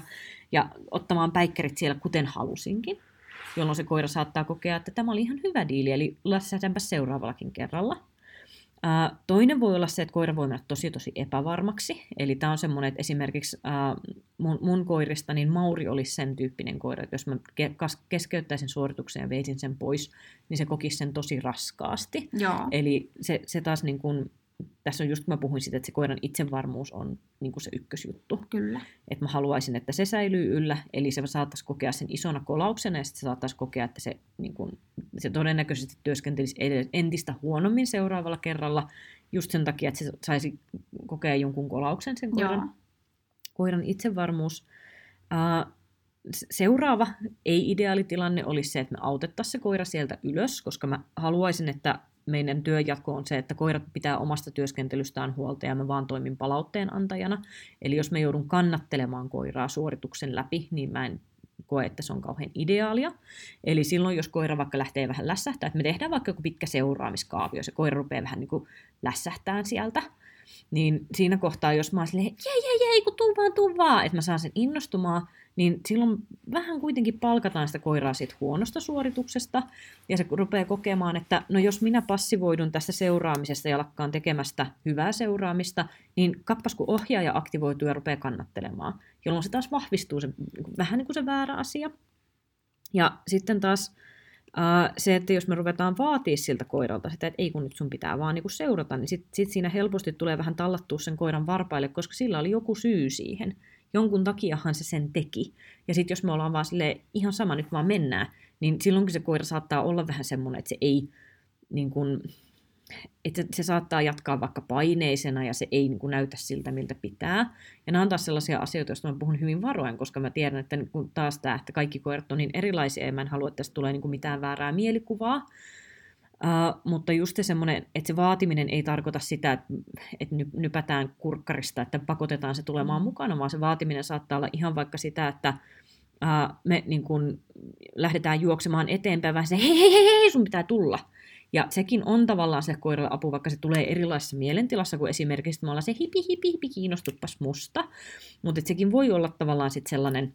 ja ottamaan päikkerit siellä, kuten halusinkin. Jolloin se koira saattaa kokea, että tämä oli ihan hyvä diili, eli lässähdänpä seuraavallakin kerralla. Toinen voi olla se, että koira voi mennä tosi tosi epävarmaksi. Eli tämä on semmoinen, että esimerkiksi mun, mun koirista, niin Mauri olisi sen tyyppinen koira, että jos mä ke- keskeyttäisin suorituksen ja veisin sen pois, niin se kokisi sen tosi raskaasti. Joo. Eli se, se taas niin kuin, tässä on just, kun mä puhuin siitä, että se koiran itsevarmuus on niin kuin se ykkösjuttu. Kyllä. Että mä haluaisin, että se säilyy yllä, eli se saattaisi kokea sen isona kolauksena, ja sitten se saattaisi kokea, että se, niin kuin, se todennäköisesti työskentelisi entistä huonommin seuraavalla kerralla, just sen takia, että se saisi kokea jonkun kolauksen sen koiran, Joo. koiran itsevarmuus. Uh, seuraava ei-ideaalitilanne olisi se, että me autettaisiin se koira sieltä ylös, koska mä haluaisin, että meidän työnjatko on se, että koirat pitää omasta työskentelystään huolta ja mä vaan toimin palautteen antajana. Eli jos me joudun kannattelemaan koiraa suorituksen läpi, niin mä en koe, että se on kauhean ideaalia. Eli silloin, jos koira vaikka lähtee vähän lässähtää, että me tehdään vaikka joku pitkä seuraamiskaavio, se koira rupeaa vähän niin kuin lässähtään sieltä, niin siinä kohtaa, jos mä oon silleen, jei, jei, jei, kun tuu vaan, tuu vaan, että mä saan sen innostumaan, niin silloin vähän kuitenkin palkataan sitä koiraa siitä huonosta suorituksesta, ja se rupeaa kokemaan, että no jos minä passivoidun tästä seuraamisesta ja lakkaan tekemästä hyvää seuraamista, niin kappas kun ohjaaja aktivoituu ja rupeaa kannattelemaan, jolloin se taas vahvistuu se, vähän niin kuin se väärä asia. Ja sitten taas se, että jos me ruvetaan vaatia siltä koiralta sitä, että ei kun nyt sun pitää vaan niinku seurata, niin sitten sit siinä helposti tulee vähän tallattua sen koiran varpaille, koska sillä oli joku syy siihen jonkun takiahan se sen teki. Ja sitten jos me ollaan vaan sille ihan sama, nyt vaan mennään, niin silloinkin se koira saattaa olla vähän semmoinen, että se ei niin kuin, että se saattaa jatkaa vaikka paineisena ja se ei niin kuin näytä siltä, miltä pitää. Ja nämä on taas sellaisia asioita, joista mä puhun hyvin varoen, koska mä tiedän, että niin taas tämä, että kaikki koirat on niin erilaisia ja mä en halua, että tästä tulee niin kuin mitään väärää mielikuvaa. Uh, mutta just se semmoinen, että se vaatiminen ei tarkoita sitä, että, että nypätään kurkkarista, että pakotetaan se tulemaan mm. mukana, vaan se vaatiminen saattaa olla ihan vaikka sitä, että uh, me niin kun lähdetään juoksemaan eteenpäin vähän se, hei, hei, hei, hei, sun pitää tulla. Ja sekin on tavallaan se koiralle apu, vaikka se tulee erilaisessa mielentilassa kuin esimerkiksi, että me ollaan se hipi, hipi, hipi, kiinnostuppas musta. Mutta sekin voi olla tavallaan sit sellainen,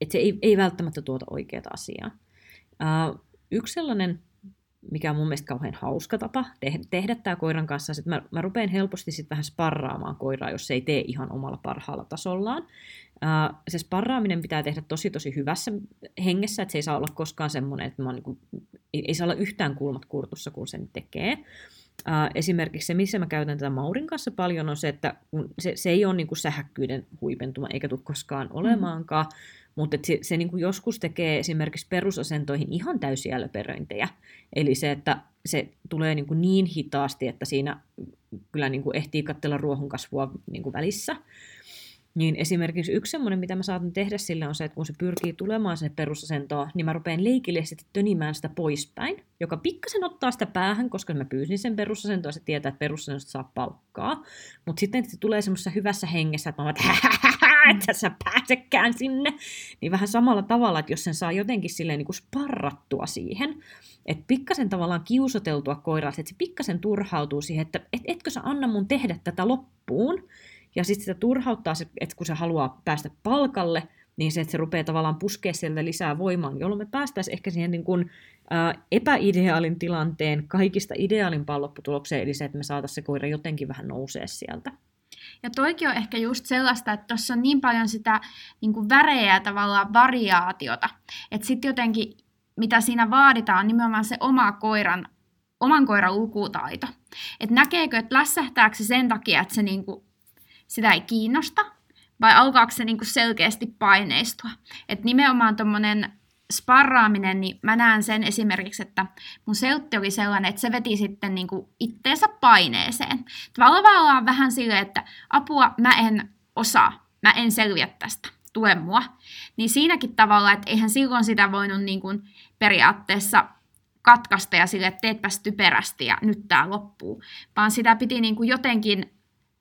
että se ei, ei välttämättä tuota oikeaa asiaa. Uh, yksi sellainen mikä on mun mielestä kauhean hauska tapa tehdä, tehdä tämä koiran kanssa, että mä, mä rupean helposti sitten vähän sparraamaan koiraa, jos se ei tee ihan omalla parhaalla tasollaan. Uh, se sparraaminen pitää tehdä tosi tosi hyvässä hengessä, että se ei saa olla koskaan semmoinen, että mä niin kuin, ei, ei saa olla yhtään kulmat kurtussa, kun sen tekee. Uh, esimerkiksi se, missä mä käytän tätä Maurin kanssa paljon, on se, että se, se ei ole niin kuin sähäkkyyden huipentuma, eikä tule koskaan mm. olemaankaan, mm. Mutta se, se niin kuin joskus tekee esimerkiksi perusasentoihin ihan täysiä löperöintejä. Eli se, että se tulee niin, kuin niin hitaasti, että siinä kyllä niin kuin ehtii katsella ruohonkasvua niin kuin välissä. Niin esimerkiksi yksi semmoinen, mitä mä saatan tehdä sille on se, että kun se pyrkii tulemaan sinne perusasentoon, niin mä rupean leikillisesti tönimään sitä poispäin, joka pikkasen ottaa sitä päähän, koska mä pyysin sen perusasentoon se tietää, että perusasentosta saa palkkaa. Mutta sitten se tulee semmoisessa hyvässä hengessä, että mä oon, että [laughs] [laughs] sä pääsekään sinne. Niin vähän samalla tavalla, että jos sen saa jotenkin silleen niin kuin sparrattua siihen, että pikkasen tavallaan kiusoteltua koiraa, että se pikkasen turhautuu siihen, että et, etkö sä anna mun tehdä tätä loppuun, ja sitten sitä turhauttaa, että kun se haluaa päästä palkalle, niin se, että se rupeaa tavallaan puskea sieltä lisää voimaa, jolloin me päästäisiin ehkä siihen niin kuin, ää, epäideaalin tilanteen kaikista ideaalimpaan lopputulokseen, eli se, että me saataisiin se koira jotenkin vähän nousee sieltä. Ja toikin on ehkä just sellaista, että tuossa on niin paljon sitä niin kuin värejä ja tavallaan variaatiota, että sitten jotenkin mitä siinä vaaditaan on nimenomaan se oma koiran, oman koiran lukutaito. Että näkeekö, että lässähtääkö se sen takia, että se niinku sitä ei kiinnosta, vai alkaako se niinku selkeästi paineistua. Et nimenomaan tuommoinen sparraaminen, niin mä näen sen esimerkiksi, että mun seltti oli sellainen, että se veti sitten niinku itteensä paineeseen. Tavallaan vähän silleen, että apua, mä en osaa, mä en selviä tästä, tue mua. Niin siinäkin tavalla, että eihän silloin sitä voinut niin kuin periaatteessa katkaista ja sille, että teetpäs typerästi ja nyt tämä loppuu, vaan sitä piti niin kuin jotenkin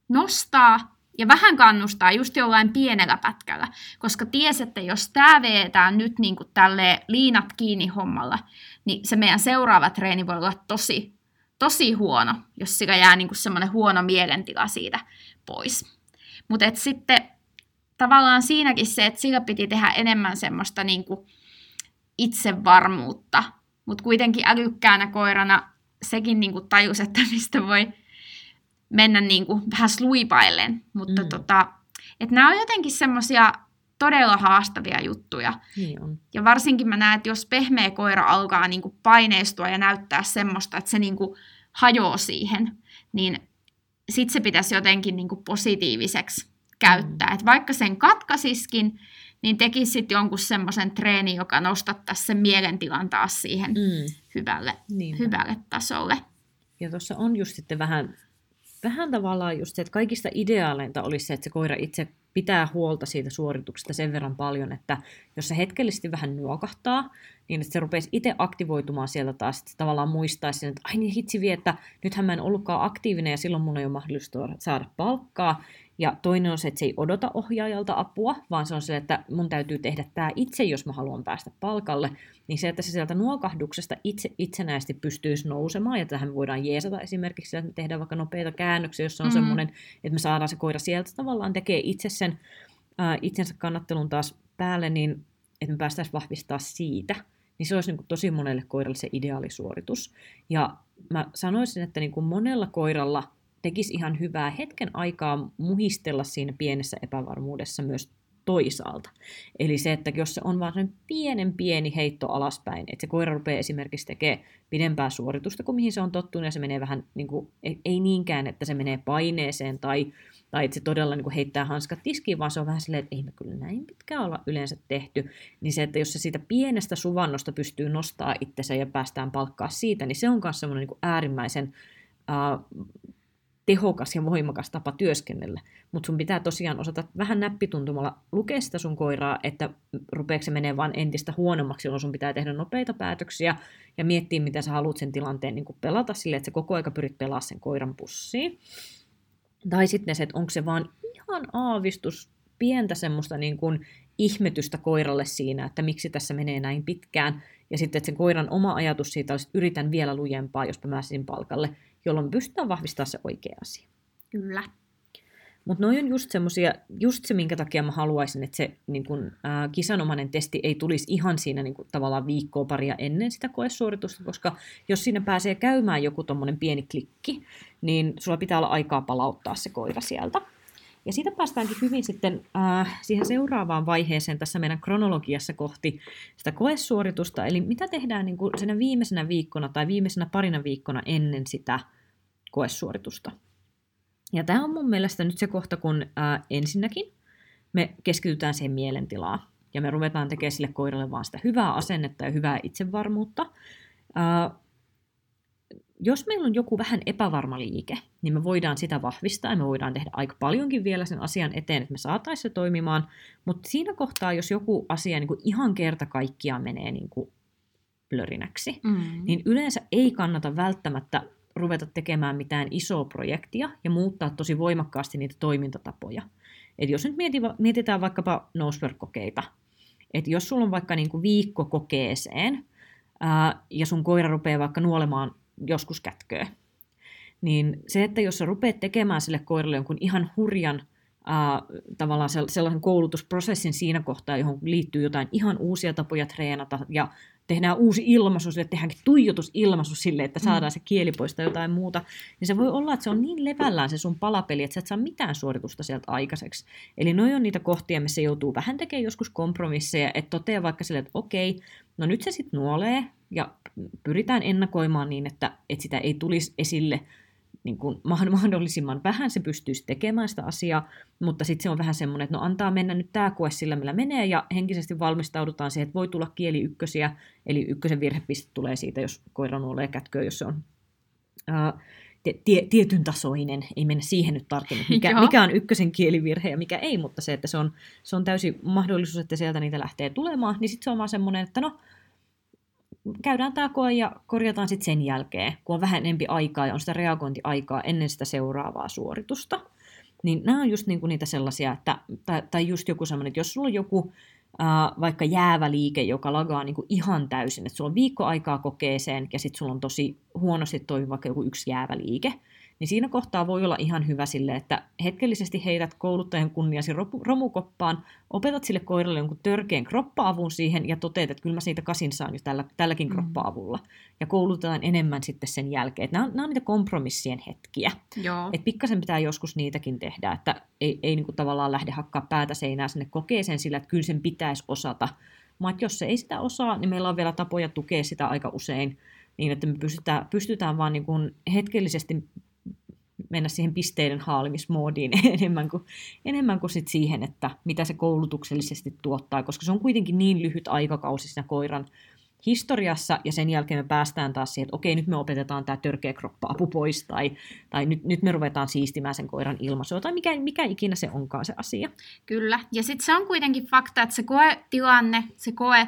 nostaa ja vähän kannustaa just jollain pienellä pätkällä, koska ties, että jos tämä veetään nyt niin kuin tälle liinat kiinni hommalla, niin se meidän seuraava treeni voi olla tosi, tosi huono, jos sillä jää niin kuin semmoinen huono mielentila siitä pois. Mutta sitten tavallaan siinäkin se, että sillä piti tehdä enemmän semmoista niin kuin itsevarmuutta, mutta kuitenkin älykkäänä koirana sekin niin kuin tajus, että mistä voi mennä niin kuin vähän sluipailleen. Mutta mm. tota, että nämä on jotenkin semmoisia todella haastavia juttuja. Niin on. Ja varsinkin mä näen, että jos pehmeä koira alkaa niin kuin paineistua ja näyttää semmoista, että se niin kuin hajoaa siihen, niin sitten se pitäisi jotenkin niin kuin positiiviseksi käyttää. Mm. Et vaikka sen katkaisiskin, niin tekisi sitten jonkun semmoisen treeni, joka nostattaisi sen mielentilan taas siihen mm. hyvälle, hyvälle tasolle. Ja tuossa on just sitten vähän, vähän tavallaan just se, että kaikista ideaaleinta olisi se, että se koira itse pitää huolta siitä suorituksesta sen verran paljon, että jos se hetkellisesti vähän nuokahtaa, niin että se rupeisi itse aktivoitumaan sieltä taas, että tavallaan muistaisi, että ai niin hitsi vie, että nythän mä en ollutkaan aktiivinen ja silloin mun ei ole mahdollista saada palkkaa, ja toinen on se, että se ei odota ohjaajalta apua, vaan se on se, että mun täytyy tehdä tämä itse, jos mä haluan päästä palkalle. Niin se, että se sieltä nuokahduksesta itse itsenäisesti pystyisi nousemaan, ja tähän voidaan jeesata esimerkiksi, että me tehdään vaikka nopeita käännöksiä, jossa on mm-hmm. semmoinen, että me saadaan se koira sieltä tavallaan tekee itse sen ää, itsensä kannattelun taas päälle, niin että me päästäisiin vahvistaa siitä. Niin se olisi niin kuin tosi monelle koiralle se ideaalisuoritus. Ja mä sanoisin, että niin kuin monella koiralla tekisi ihan hyvää hetken aikaa muhistella siinä pienessä epävarmuudessa myös toisaalta. Eli se, että jos se on vain sen pienen pieni heitto alaspäin, että se koira rupeaa esimerkiksi tekemään pidempää suoritusta kuin mihin se on tottunut, ja se menee vähän, niin kuin, ei niinkään, että se menee paineeseen tai, tai että se todella niin kuin heittää hanskat tiskiin, vaan se on vähän silleen, että ei me kyllä näin pitkään olla yleensä tehty. Niin se, että jos se siitä pienestä suvannosta pystyy nostaa itsensä ja päästään palkkaa siitä, niin se on myös semmoinen niin äärimmäisen Uh, tehokas ja voimakas tapa työskennellä. Mutta sun pitää tosiaan osata vähän näppituntumalla lukea sitä sun koiraa, että rupeeko se menee vaan entistä huonommaksi, jolloin sun pitää tehdä nopeita päätöksiä ja miettiä, mitä sä haluat sen tilanteen niin pelata sille, että sä koko aika pyrit pelaa sen koiran pussiin. Tai sitten se, että onko se vaan ihan aavistus pientä semmoista niin kuin ihmetystä koiralle siinä, että miksi tässä menee näin pitkään. Ja sitten, että sen koiran oma ajatus siitä olisi, että yritän vielä lujempaa, jos mä pääsisin palkalle jolloin pystytään vahvistamaan se oikea asia. Kyllä. Mutta noin on just semmosia, just se, minkä takia mä haluaisin, että se niin kun, ää, kisanomainen testi ei tulisi ihan siinä niin kun, tavallaan viikkoa paria ennen sitä koesuoritusta, koska jos siinä pääsee käymään joku tommonen pieni klikki, niin sulla pitää olla aikaa palauttaa se koira sieltä. Ja siitä päästäänkin hyvin sitten äh, siihen seuraavaan vaiheeseen tässä meidän kronologiassa kohti sitä koesuoritusta. Eli mitä tehdään niin kuin siinä viimeisenä viikkona tai viimeisenä parina viikkona ennen sitä koesuoritusta. Ja tämä on mun mielestä nyt se kohta, kun äh, ensinnäkin me keskitytään siihen mielentilaan. Ja me ruvetaan tekemään sille koiralle vaan sitä hyvää asennetta ja hyvää itsevarmuutta. Äh, jos meillä on joku vähän epävarma liike, niin me voidaan sitä vahvistaa ja me voidaan tehdä aika paljonkin vielä sen asian eteen, että me saataisiin se toimimaan. Mutta siinä kohtaa, jos joku asia niin kuin ihan kerta kaikkiaan menee niin kuin plörinäksi, mm. niin yleensä ei kannata välttämättä ruveta tekemään mitään isoa projektia ja muuttaa tosi voimakkaasti niitä toimintatapoja. Et jos nyt mietitään vaikkapa nosework-kokeita, että jos sulla on vaikka niin kuin viikko kokeeseen, ää, ja sun koira rupeaa vaikka nuolemaan joskus kätköä. Niin se, että jos sä rupeat tekemään sille koiralle jonkun ihan hurjan äh, tavallaan sellaisen koulutusprosessin siinä kohtaa, johon liittyy jotain ihan uusia tapoja treenata ja tehdään uusi ilmaisu sille, tehdäänkin tuijotusilmaisu sille, että saadaan mm. se kieli pois tai jotain muuta, niin se voi olla, että se on niin levällään se sun palapeli, että sä et saa mitään suoritusta sieltä aikaiseksi. Eli noi on niitä kohtia, missä joutuu vähän tekemään joskus kompromisseja, että toteaa vaikka sille, että okei, no nyt se sitten nuolee, ja pyritään ennakoimaan niin, että, että sitä ei tulisi esille niin kuin mahdollisimman [laughs] vähän. Se pystyisi tekemään sitä asiaa, mutta sitten se on vähän semmoinen, että no antaa mennä nyt tämä koe sillä, millä menee, ja henkisesti valmistaudutaan siihen, että voi tulla kieli ykkösiä, eli ykkösen virhepiste tulee siitä, jos koira nuolee kätköä, jos se on ää, tie, tietyn tasoinen, ei mennä siihen nyt tarkemmin, mikä, mikä on ykkösen kielivirhe ja mikä ei, mutta se, että se on, se on täysi mahdollisuus, että sieltä niitä lähtee tulemaan, niin sitten se on vaan semmoinen, että no, käydään tämä koe ja korjataan sitten sen jälkeen, kun on vähän enempi aikaa ja on sitä reagointiaikaa ennen sitä seuraavaa suoritusta. Niin nämä on just niinku niitä sellaisia, että, tai, tai just joku semmoinen, että jos sulla on joku äh, vaikka jäävä liike, joka lagaa niinku ihan täysin, että sulla on viikko aikaa kokeeseen ja sitten sulla on tosi huonosti toimiva vaikka joku yksi jäävä liike, niin siinä kohtaa voi olla ihan hyvä sille, että hetkellisesti heität kouluttajan kunniasi romukoppaan, opetat sille koiralle jonkun törkeän kroppa-avun siihen ja toteat, että kyllä mä siitä kasin saan jo tällä, tälläkin mm. kroppa-avulla. Ja koulutetaan enemmän sitten sen jälkeen. Että nämä, on, nämä on niitä kompromissien hetkiä. Joo. Et pikkasen pitää joskus niitäkin tehdä, että ei, ei niin kuin tavallaan lähde hakkaa päätä seinää sinne kokeeseen sillä, että kyllä sen pitäisi osata. Mutta jos se ei sitä osaa, niin meillä on vielä tapoja tukea sitä aika usein niin, että me pystytään, pystytään vaan niin kuin hetkellisesti mennä siihen pisteiden haalimismoodiin [laughs] enemmän kuin, enemmän kuin sit siihen, että mitä se koulutuksellisesti tuottaa, koska se on kuitenkin niin lyhyt aikakausi siinä koiran historiassa, ja sen jälkeen me päästään taas siihen, että okei, nyt me opetetaan tämä törkeä kroppa-apu pois, tai, tai nyt, nyt me ruvetaan siistimään sen koiran ilmaisua, tai mikä, mikä ikinä se onkaan se asia. Kyllä, ja sitten se on kuitenkin fakta, että se koetilanne, se koe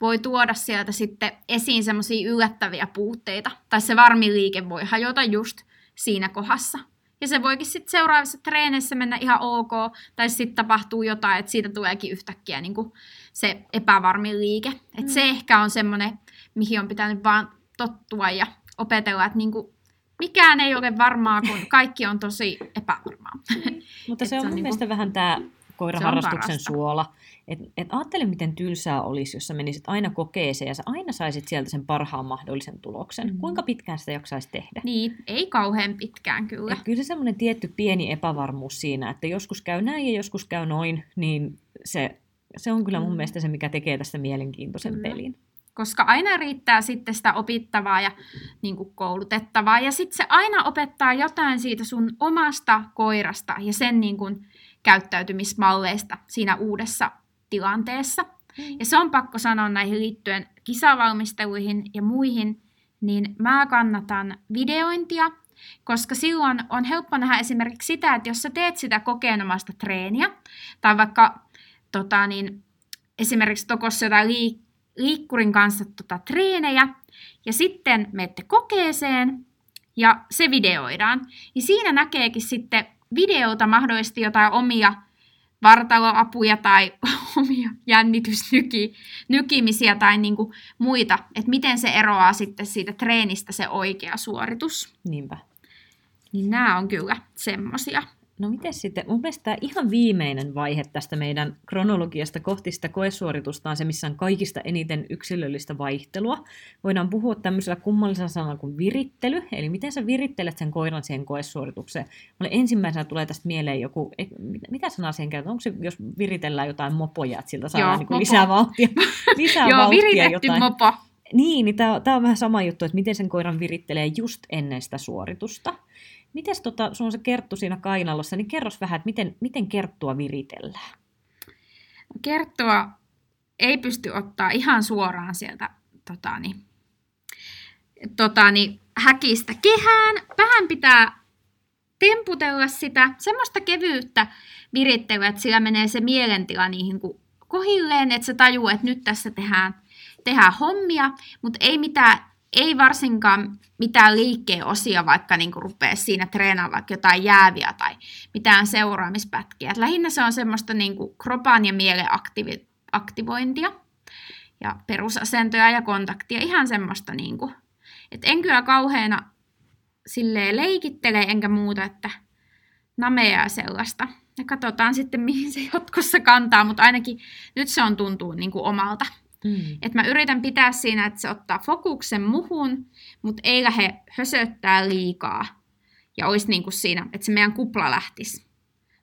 voi tuoda sieltä sitten esiin semmoisia yllättäviä puutteita, tai se varmi liike voi hajota just siinä kohdassa. Ja se voikin sitten seuraavissa treeneissä mennä ihan ok, tai sitten tapahtuu jotain, että siitä tuleekin yhtäkkiä niin kuin se epävarmi liike. Et mm. se ehkä on semmoinen, mihin on pitänyt vaan tottua ja opetella, että niin kuin mikään ei ole varmaa, kun [laughs] kaikki on tosi epävarmaa. Mutta [laughs] se on, on mun niin kuin... mielestä vähän tämä koiraharrastuksen suola. Et, et ajattele, miten tylsää olisi, jos sä menisit aina kokeeseen ja sä aina saisit sieltä sen parhaan mahdollisen tuloksen. Mm. Kuinka pitkään sitä jaksaisi tehdä? Niin, ei kauhean pitkään kyllä. Et kyllä se semmoinen tietty pieni epävarmuus siinä, että joskus käy näin ja joskus käy noin, niin se, se on kyllä mun mm. mielestä se, mikä tekee tästä mielenkiintoisen kyllä. pelin koska aina riittää sitten sitä opittavaa ja niin kuin koulutettavaa. Ja sitten se aina opettaa jotain siitä sun omasta koirasta ja sen niin kuin käyttäytymismalleista siinä uudessa tilanteessa. Mm. Ja se on pakko sanoa näihin liittyen kisavalmisteluihin ja muihin, niin mä kannatan videointia, koska silloin on helppo nähdä esimerkiksi sitä, että jos sä teet sitä kokeenomasta treeniä, tai vaikka tota, niin, esimerkiksi tokossa jotain liik- liikkurin kanssa tota, treenejä, ja sitten menette kokeeseen, ja se videoidaan. Ja siinä näkeekin sitten videota mahdollisesti jotain omia vartaloapuja tai [laughs] omia jännitysnykimisiä tai niin kuin muita, että miten se eroaa sitten siitä treenistä se oikea suoritus. Niinpä. Niin nämä on kyllä semmosia. No miten sitten, mun mielestä tämä ihan viimeinen vaihe tästä meidän kronologiasta kohti sitä koesuoritusta on se, missä on kaikista eniten yksilöllistä vaihtelua. Voidaan puhua tämmöisellä kummallisella sanalla kuin virittely, eli miten sä virittelet sen koiran siihen koesuoritukseen. Mulle ensimmäisenä tulee tästä mieleen joku, mitä sanaa siihen käytetään, onko se, jos viritellään jotain mopoja, että siltä saadaan niin lisää vauhtia, [laughs] lisää Joo, vauhtia jotain. mopo. Niin, niin tämä on vähän sama juttu, että miten sen koiran virittelee just ennen sitä suoritusta. Mites tota, sun on se kerttu siinä kainalossa, niin kerros vähän, että miten, miten kerttua viritellään? Kerttua ei pysty ottaa ihan suoraan sieltä totani, totani, häkistä kehään. Vähän pitää temputella sitä, semmoista kevyyttä virittelyä, että sillä menee se mielentila niihin kohilleen, että se tajuu, että nyt tässä tehdään, tehdään hommia, mutta ei mitään ei varsinkaan mitään liikkeen osia, vaikka niin rupeaa siinä treenaamaan vaikka jotain jääviä tai mitään seuraamispätkiä. Et lähinnä se on semmoista niin kuin kropan ja mielen aktivi- aktivointia ja perusasentoja ja kontaktia, ihan semmoista, niin kuin, että en kyllä kauheena leikittele enkä muuta, että nameja sellaista. Ja katsotaan sitten, mihin se jatkossa kantaa, mutta ainakin nyt se on tuntuu niin kuin omalta. Mm. Että mä yritän pitää siinä, että se ottaa fokuksen muhun, mutta ei lähde hösöttää liikaa. Ja olisi niin kuin siinä, että se meidän kupla lähtisi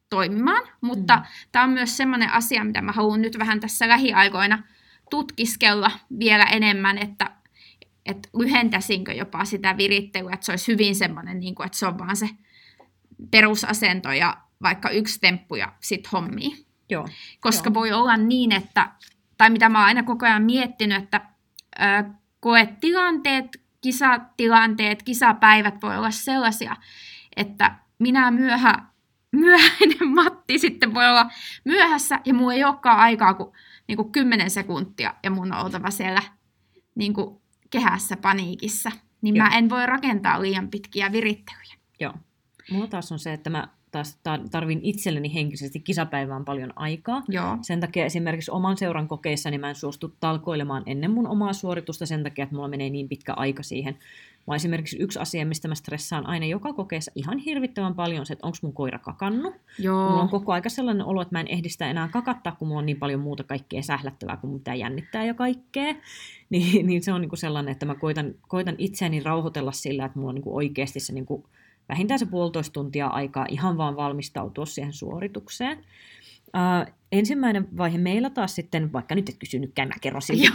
toimimaan. Mutta mm. tämä on myös semmoinen asia, mitä mä haluan nyt vähän tässä lähiaikoina tutkiskella vielä enemmän, että, että lyhentäisinkö jopa sitä virittelyä, että se olisi hyvin semmoinen, niin kuin, että se on vaan se perusasento ja vaikka yksi temppu ja sitten hommi. Joo, Koska joo. voi olla niin, että tai mitä mä oon aina koko ajan miettinyt, että ö, koetilanteet, kisatilanteet, kisapäivät voi olla sellaisia, että minä myöhä, [laughs] myöhäinen Matti sitten voi olla myöhässä ja mulla ei olekaan aikaa kuin, niin kuin 10 sekuntia ja mun on oltava siellä niin kuin kehässä paniikissa. Niin Joo. mä en voi rakentaa liian pitkiä virittelyjä. Joo. mulla taas on se, että mä taas tarvin itselleni henkisesti kisapäivään paljon aikaa. Joo. Sen takia esimerkiksi oman seuran kokeissa niin mä en suostu talkoilemaan ennen mun omaa suoritusta sen takia, että mulla menee niin pitkä aika siihen. Mä esimerkiksi yksi asia, mistä mä stressaan aina joka kokeessa ihan hirvittävän paljon se, että onko mun koira kakannut. Joo. Mulla on koko aika sellainen olo, että mä en ehdi sitä enää kakattaa, kun mulla on niin paljon muuta kaikkea sählättävää, kun mitä jännittää ja kaikkea. [laughs] Niin, niin se on niin kuin sellainen, että mä koitan, koitan itseäni rauhoitella sillä, että mulla on niin kuin oikeasti se niin kuin vähintään se puolitoista tuntia aikaa ihan vaan valmistautua siihen suoritukseen. Uh, ensimmäinen vaihe meillä taas sitten, vaikka nyt et kysynytkään, mä kerron sille.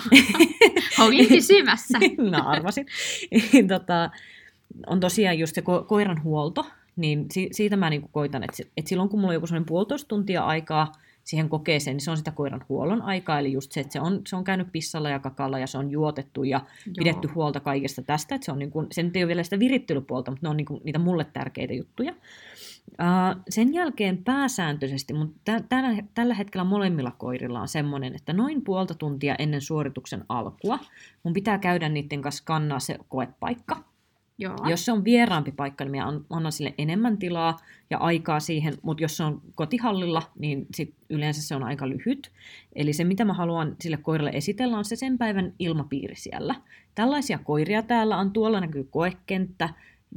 [laughs] Olin kysymässä. [laughs] no arvasin. [laughs] Tota, on tosiaan just se ko- koiran huolto, niin si- siitä mä niinku koitan, että, et silloin kun mulla on joku sellainen puolitoista tuntia aikaa siihen kokeeseen, niin se on sitä koiran huollon aikaa, eli just se, että se on, se on käynyt pissalla ja kakalla ja se on juotettu ja Joo. pidetty huolta kaikesta tästä, että se on niin kuin, se nyt ei ole vielä sitä virittelypuolta, mutta ne on niin kuin niitä mulle tärkeitä juttuja. Uh, sen jälkeen pääsääntöisesti, mutta t- tällä, tällä hetkellä molemmilla koirilla on semmoinen, että noin puolta tuntia ennen suorituksen alkua mun pitää käydä niiden kanssa kannaa se koepaikka. Joo. Jos se on vieraampi paikka, niin minä annan sille enemmän tilaa ja aikaa siihen, mutta jos se on kotihallilla, niin sit yleensä se on aika lyhyt. Eli se, mitä mä haluan sille koiralle esitellä, on se sen päivän ilmapiiri siellä. Tällaisia koiria täällä on, tuolla näkyy koekenttä,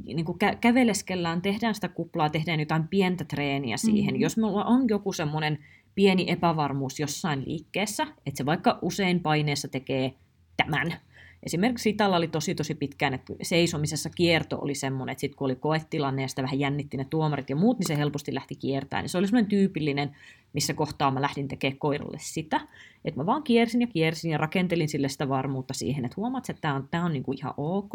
niin kuin kä- käveleskellään, tehdään sitä kuplaa, tehdään jotain pientä treeniä siihen. Mm-hmm. Jos meillä on joku semmoinen pieni epävarmuus jossain liikkeessä, että se vaikka usein paineessa tekee tämän, esimerkiksi Italla oli tosi tosi pitkään, että seisomisessa kierto oli semmoinen, että sitten kun oli koetilanne ja sitä vähän jännitti ne tuomarit ja muut, niin se helposti lähti kiertämään. Niin se oli semmoinen tyypillinen, missä kohtaa mä lähdin tekemään koiralle sitä, että mä vaan kiersin ja kiersin ja rakentelin sille sitä varmuutta siihen, että huomaat, että tämä on, tää on niinku ihan ok.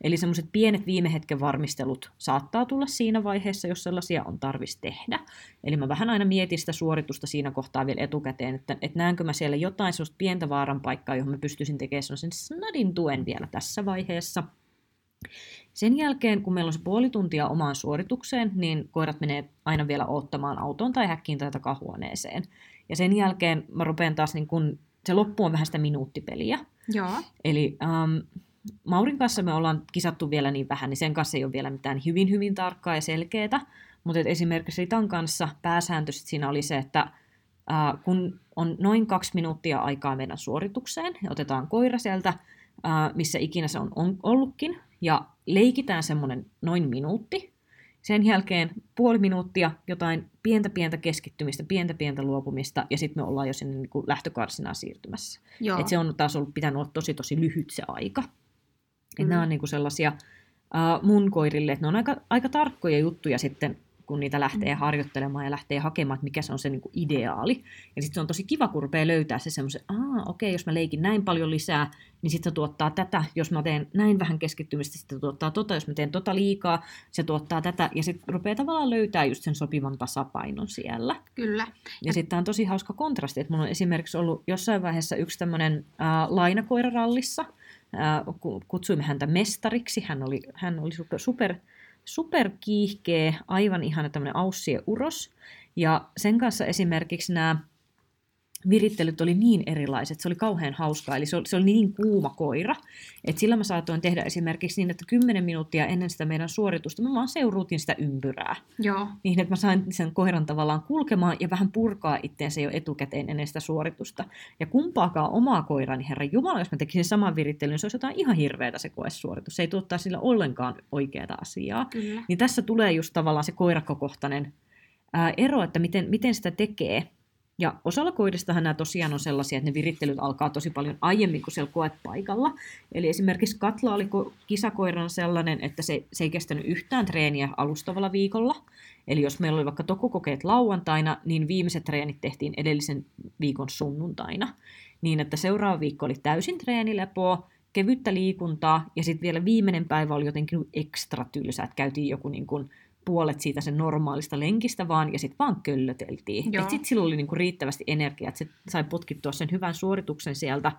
Eli semmoiset pienet viime hetken varmistelut saattaa tulla siinä vaiheessa, jos sellaisia on tarvis tehdä. Eli mä vähän aina mietin sitä suoritusta siinä kohtaa vielä etukäteen, että, että näenkö mä siellä jotain sellaista pientä vaaran paikkaa, johon mä pystyisin tekemään sellaisen snadin tuen vielä tässä vaiheessa. Sen jälkeen, kun meillä on se puoli tuntia omaan suoritukseen, niin koirat menee aina vielä ottamaan autoon tai häkkiin tai takahuoneeseen. Ja sen jälkeen mä rupean taas, niin kun, se loppu on vähän sitä minuuttipeliä. Joo. Eli um, Maurin kanssa me ollaan kisattu vielä niin vähän, niin sen kanssa ei ole vielä mitään hyvin hyvin tarkkaa ja selkeää. Mutta esimerkiksi Ritan kanssa pääsääntö siinä oli se, että uh, kun on noin kaksi minuuttia aikaa meidän suoritukseen, ja otetaan koira sieltä, missä ikinä se on, on ollutkin, ja leikitään semmoinen noin minuutti. Sen jälkeen puoli minuuttia jotain pientä pientä keskittymistä, pientä pientä luopumista, ja sitten me ollaan jo sinne niin lähtökarsinaan siirtymässä. Et se on taas ollut, pitänyt olla tosi tosi lyhyt se aika. Mm. nämä on niin kuin sellaisia uh, mun koirille, että ne on aika, aika tarkkoja juttuja sitten kun niitä lähtee mm. harjoittelemaan ja lähtee hakemaan, että mikä se on se niin kuin ideaali. Ja sitten se on tosi kiva, kun rupeaa löytää se semmoisen, aa okei, okay, jos mä leikin näin paljon lisää, niin sitten se tuottaa tätä. Jos mä teen näin vähän keskittymistä, sitten se tuottaa tota. Jos mä teen tota liikaa, se tuottaa tätä. Ja sitten rupeaa tavallaan löytää just sen sopivan tasapainon siellä. Kyllä. Ja, sitten on tosi hauska kontrasti, että mulla on esimerkiksi ollut jossain vaiheessa yksi tämmöinen äh, lainakoirarallissa, äh, kutsuimme häntä mestariksi, hän oli, hän oli super, super superkiihkeä, aivan ihana tämmöinen aussien uros. Ja sen kanssa esimerkiksi nämä virittelyt oli niin erilaiset, se oli kauhean hauskaa, eli se oli, se oli niin kuuma koira, että sillä mä saatoin tehdä esimerkiksi niin, että 10 minuuttia ennen sitä meidän suoritusta mä vaan seuruutin sitä ympyrää. Joo. Niin, että mä sain sen koiran tavallaan kulkemaan ja vähän purkaa itteensä jo etukäteen ennen sitä suoritusta. Ja kumpaakaan omaa koirani, herra Jumala, jos mä tekisin saman virittelyn, niin se olisi jotain ihan hirveätä se koesuoritus. Se ei tuottaa sillä ollenkaan oikeaa asiaa. Kyllä. Niin tässä tulee just tavallaan se koirakokohtainen ää, ero, että miten, miten sitä tekee. Ja osalla koidistahan nämä tosiaan on sellaisia, että ne virittelyt alkaa tosi paljon aiemmin kuin siellä koepaikalla. Eli esimerkiksi Katla oli kisakoirana sellainen, että se, se ei kestänyt yhtään treeniä alustavalla viikolla. Eli jos meillä oli vaikka tokukokeet lauantaina, niin viimeiset treenit tehtiin edellisen viikon sunnuntaina. Niin, että seuraava viikko oli täysin treenilepoa, kevyttä liikuntaa, ja sitten vielä viimeinen päivä oli jotenkin ekstra tylsä, että käytiin joku niin kuin puolet siitä sen normaalista lenkistä vaan, ja sitten vaan köllöteltiin. Sitten sillä oli niinku riittävästi energiaa, että se sai potkittua sen hyvän suorituksen sieltä.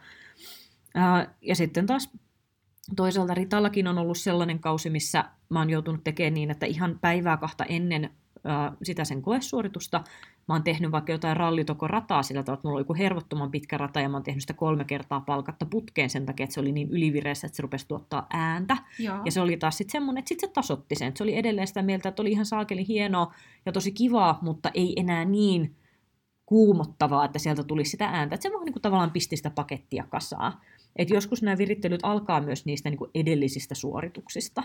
Ää, ja sitten taas toisaalta Ritallakin on ollut sellainen kausi, missä mä oon joutunut tekemään niin, että ihan päivää kahta ennen sitä sen koesuoritusta. Mä oon tehnyt vaikka jotain rallitokorataa sillä tavalla, että mulla oli joku hervottoman pitkä rata ja mä oon tehnyt sitä kolme kertaa palkatta putkeen sen takia, että se oli niin ylivireessä, että se rupesi tuottaa ääntä. Joo. Ja se oli taas sitten semmoinen, että sit se tasotti sen. Se oli edelleen sitä mieltä, että oli ihan saakeli hienoa ja tosi kivaa, mutta ei enää niin kuumottavaa, että sieltä tuli sitä ääntä. Että se vaan niin kuin tavallaan pisti sitä pakettia kasaan. Et joskus nämä virittelyt alkaa myös niistä niin kuin edellisistä suorituksista,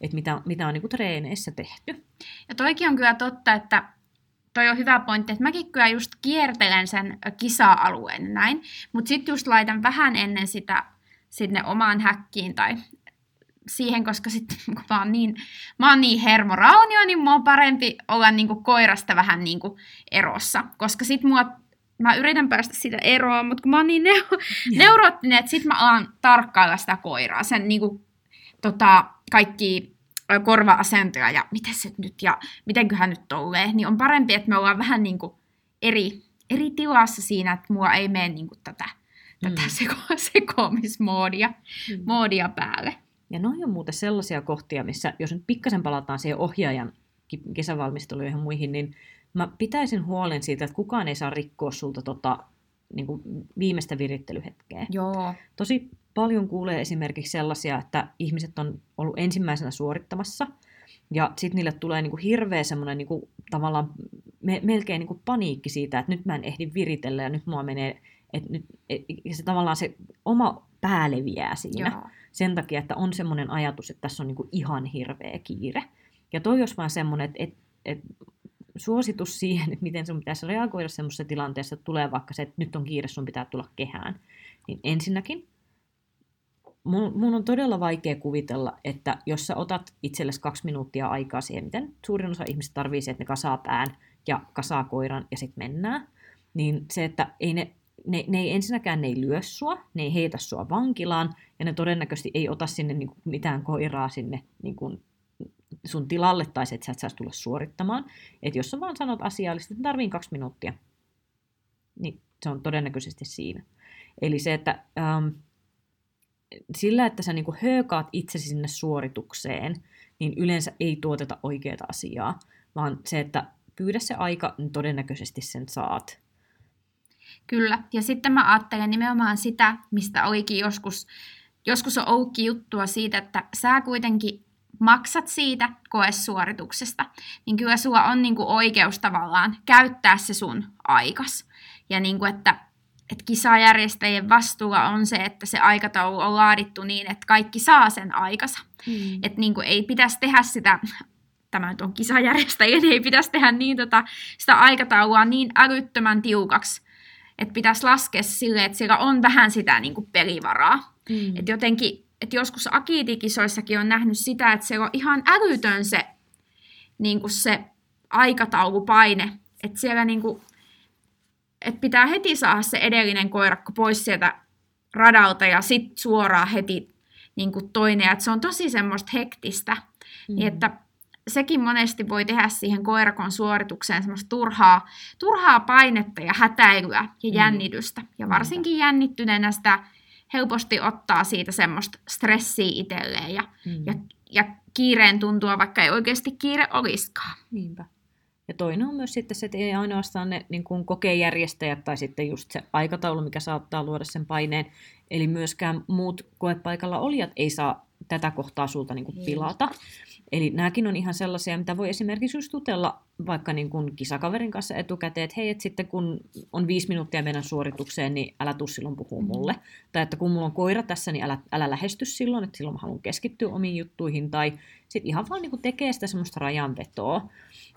että mitä, mitä on niin kuin treeneissä tehty. Ja toikin on kyllä totta, että toi on hyvä pointti, että mäkin kyllä just kiertelen sen kisa-alueen näin, mutta sitten just laitan vähän ennen sitä sinne omaan häkkiin tai siihen, koska sitten [laughs] kun mä oon niin, mä oon niin hermoraunio, niin mua on parempi olla niinku koirasta vähän niinku erossa, koska sit mua mä yritän päästä siitä eroon, mutta kun mä oon niin neu- neuroottinen, että sit mä alan tarkkailla sitä koiraa, sen niinku, tota, kaikki korva-asentoja ja miten se nyt ja mitenköhän nyt tolleen, niin on parempi, että me ollaan vähän niinku eri, eri tilassa siinä, että mua ei mene niinku tätä, tätä Mm. seko- sekoamismoodia Mm. moodia päälle. Ja noin on muuten sellaisia kohtia, missä jos nyt pikkasen palataan siihen ohjaajan kesävalmisteluihin ja muihin, niin mä pitäisin huolen siitä, että kukaan ei saa rikkoa sulta tota, niin kuin viimeistä virittelyhetkeä. Joo. Tosi paljon kuulee esimerkiksi sellaisia, että ihmiset on ollut ensimmäisenä suorittamassa, ja sitten niille tulee niinku hirveä semmoinen niinku, tavallaan me, melkein niinku paniikki siitä, että nyt mä en ehdi viritellä ja nyt mua menee, et nyt, et, ja se tavallaan se oma pää leviää siinä Joo. sen takia, että on semmoinen ajatus, että tässä on niinku ihan hirveä kiire. Ja toi olisi vaan semmoinen, että et, et, suositus siihen, [laughs] että miten sun pitäisi reagoida semmoisessa tilanteessa, että tulee vaikka se, että nyt on kiire, sun pitää tulla kehään. Niin ensinnäkin, mun, mun on todella vaikea kuvitella, että jos sä otat itsellesi kaksi minuuttia aikaa siihen, miten suurin osa ihmistä tarvii se, että ne kasaa pään ja kasaa koiran ja sitten mennään, niin se, että ei ne, ne, ne ei ensinnäkään ne ei lyö sua, ne ei heitä sua vankilaan, ja ne todennäköisesti ei ota sinne niin kuin, mitään koiraa sinne niin kuin, sun tilalle, tai että sä et saisi tulla suorittamaan. Että jos sä vaan sanot asiallisesti, että tarviin kaksi minuuttia, niin se on todennäköisesti siinä. Eli se, että ähm, sillä, että sä niinku höökaat itsesi sinne suoritukseen, niin yleensä ei tuoteta oikeaa asiaa, vaan se, että pyydä se aika, niin todennäköisesti sen saat. Kyllä. Ja sitten mä ajattelen nimenomaan sitä, mistä olikin joskus, joskus on ollutkin juttua siitä, että sä kuitenkin maksat siitä koesuorituksesta, niin kyllä sulla on niinku oikeus tavallaan käyttää se sun aikas. Ja niinku, että, että kisajärjestäjien vastuulla on se, että se aikataulu on laadittu niin, että kaikki saa sen aikansa. Mm. Että niinku ei pitäisi tehdä sitä, tämä nyt on kisajärjestäjien, ei pitäisi tehdä niin tota, sitä aikataulua niin älyttömän tiukaksi, että pitäisi laskea silleen, että siellä on vähän sitä niin kuin pelivaraa. Mm. Et jotenkin, että joskus akiitikisoissakin on nähnyt sitä, että se on ihan älytön se, niin kuin se aikataulupaine. Että siellä niin kuin, että pitää heti saada se edellinen koirakko pois sieltä radalta ja sitten suoraan heti niin kuin toinen. Että se on tosi semmoista hektistä. Mm. Niin että sekin monesti voi tehdä siihen koirakon suoritukseen semmoista turhaa, turhaa painetta ja hätäilyä ja Mm. jännitystä. Ja varsinkin jännittyneenä sitä helposti ottaa siitä semmoista stressiä itselleen ja, Mm. ja, ja kiireen tuntua, vaikka ei oikeasti kiire olisikaan. Niinpä. Ja toinen on myös sitten se, että ei ainoastaan ne niin kuin kokejärjestäjät tai sitten just se aikataulu, mikä saattaa luoda sen paineen. Eli myöskään muut koepaikalla olijat ei saa tätä kohtaa sulta niin kuin pilata. Eli nämäkin on ihan sellaisia, mitä voi esimerkiksi just jutella vaikka niin kuin kisakaverin kanssa etukäteen, että hei, että sitten kun on viisi minuuttia meidän suoritukseen, niin älä tuu silloin puhua Mhm. mulle. Tai että kun mulla on koira tässä, niin älä, älä lähesty silloin, että silloin mä haluan keskittyä omiin juttuihin. Tai sitten ihan vaan niin kuin tekee sitä semmoista rajanvetoa.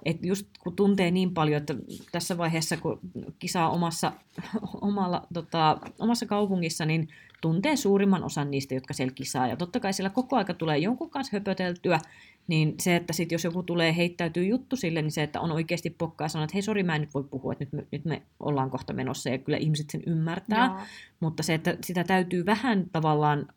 Että just kun tuntee niin paljon, että tässä vaiheessa, kun kisaa omassa, [laughs] omalla, tota, omassa kaupungissa, niin tuntee suurimman osan niistä, jotka siellä kisaa. Ja totta kai siellä koko aika tulee jonkun kanssa höpöteltyä, niin se, että sit jos joku tulee heittäytyy juttu sille, niin se, että on oikeasti pokkaa ja sanoo, että hei sori, mä en nyt voi puhua, että nyt me, nyt me ollaan kohta menossa, ja kyllä ihmiset sen ymmärtää. Joo. Mutta se, että sitä täytyy vähän tavallaan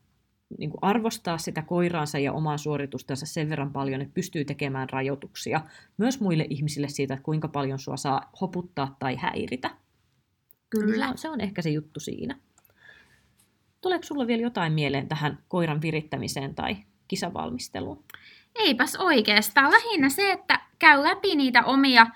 niin kuin arvostaa sitä koiraansa ja omaa suoritustansa sen verran paljon, että pystyy tekemään rajoituksia myös muille ihmisille siitä, että kuinka paljon sua saa hoputtaa tai häiritä. Kyllä. Se on, se on ehkä se juttu siinä. Tuleeko sulla vielä jotain mieleen tähän koiran virittämiseen tai kisavalmisteluun? Eipäs oikeastaan. Lähinnä se, että käy läpi niitä omia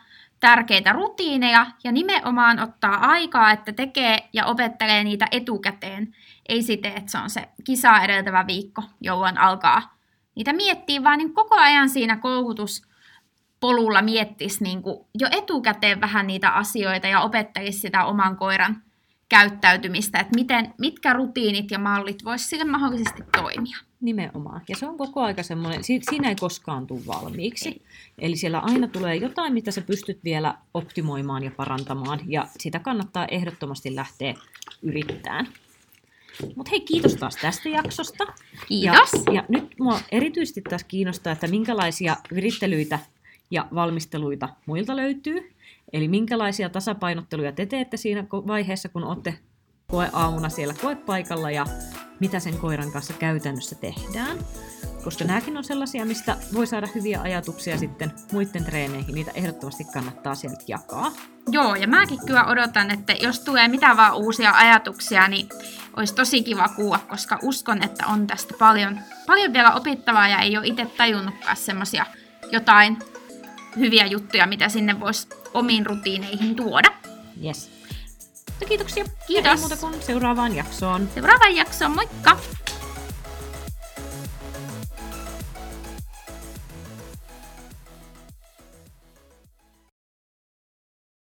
tärkeitä rutiineja ja nimenomaan ottaa aikaa, että tekee ja opettelee niitä etukäteen. Ei siten, että se on se kisa edeltävä viikko, jolloin alkaa niitä miettiä, vaan niin koko ajan siinä koulutuspolulla miettisi niin jo etukäteen vähän niitä asioita ja opettelisi sitä oman koiran käyttäytymistä, että miten, mitkä rutiinit ja mallit voisi sille mahdollisesti toimia. Nimenomaan. Ja se on koko aika semmoinen, siinä ei koskaan tule valmiiksi. Ei. Eli siellä aina tulee jotain, mitä sä pystyt vielä optimoimaan ja parantamaan, ja sitä kannattaa ehdottomasti lähteä yrittämään. Mutta hei, kiitos taas tästä jaksosta. Kiitos. Ja, ja nyt mua erityisesti taas kiinnostaa, että minkälaisia virittelyitä ja valmisteluita muilta löytyy. Eli minkälaisia tasapainotteluja te teette siinä vaiheessa, kun olette koeaamuna siellä koepaikalla ja mitä sen koiran kanssa käytännössä tehdään. Koska nämäkin on sellaisia, mistä voi saada hyviä ajatuksia sitten muiden treeneihin. Niitä ehdottomasti kannattaa sieltä jakaa. Joo, ja mäkin kyllä odotan, että jos tulee mitä vaan uusia ajatuksia, niin olisi tosi kiva kuulla, koska uskon, että on tästä paljon, paljon vielä opittavaa ja ei ole itse tajunnutkaan semmoisia jotain hyviä juttuja, mitä sinne voisi omiin rutiineihin tuoda. Yes. Mutta kiitoksia. Kiitos. muuta kuin seuraavaan jaksoon. Seuraavaan jaksoon, moikka!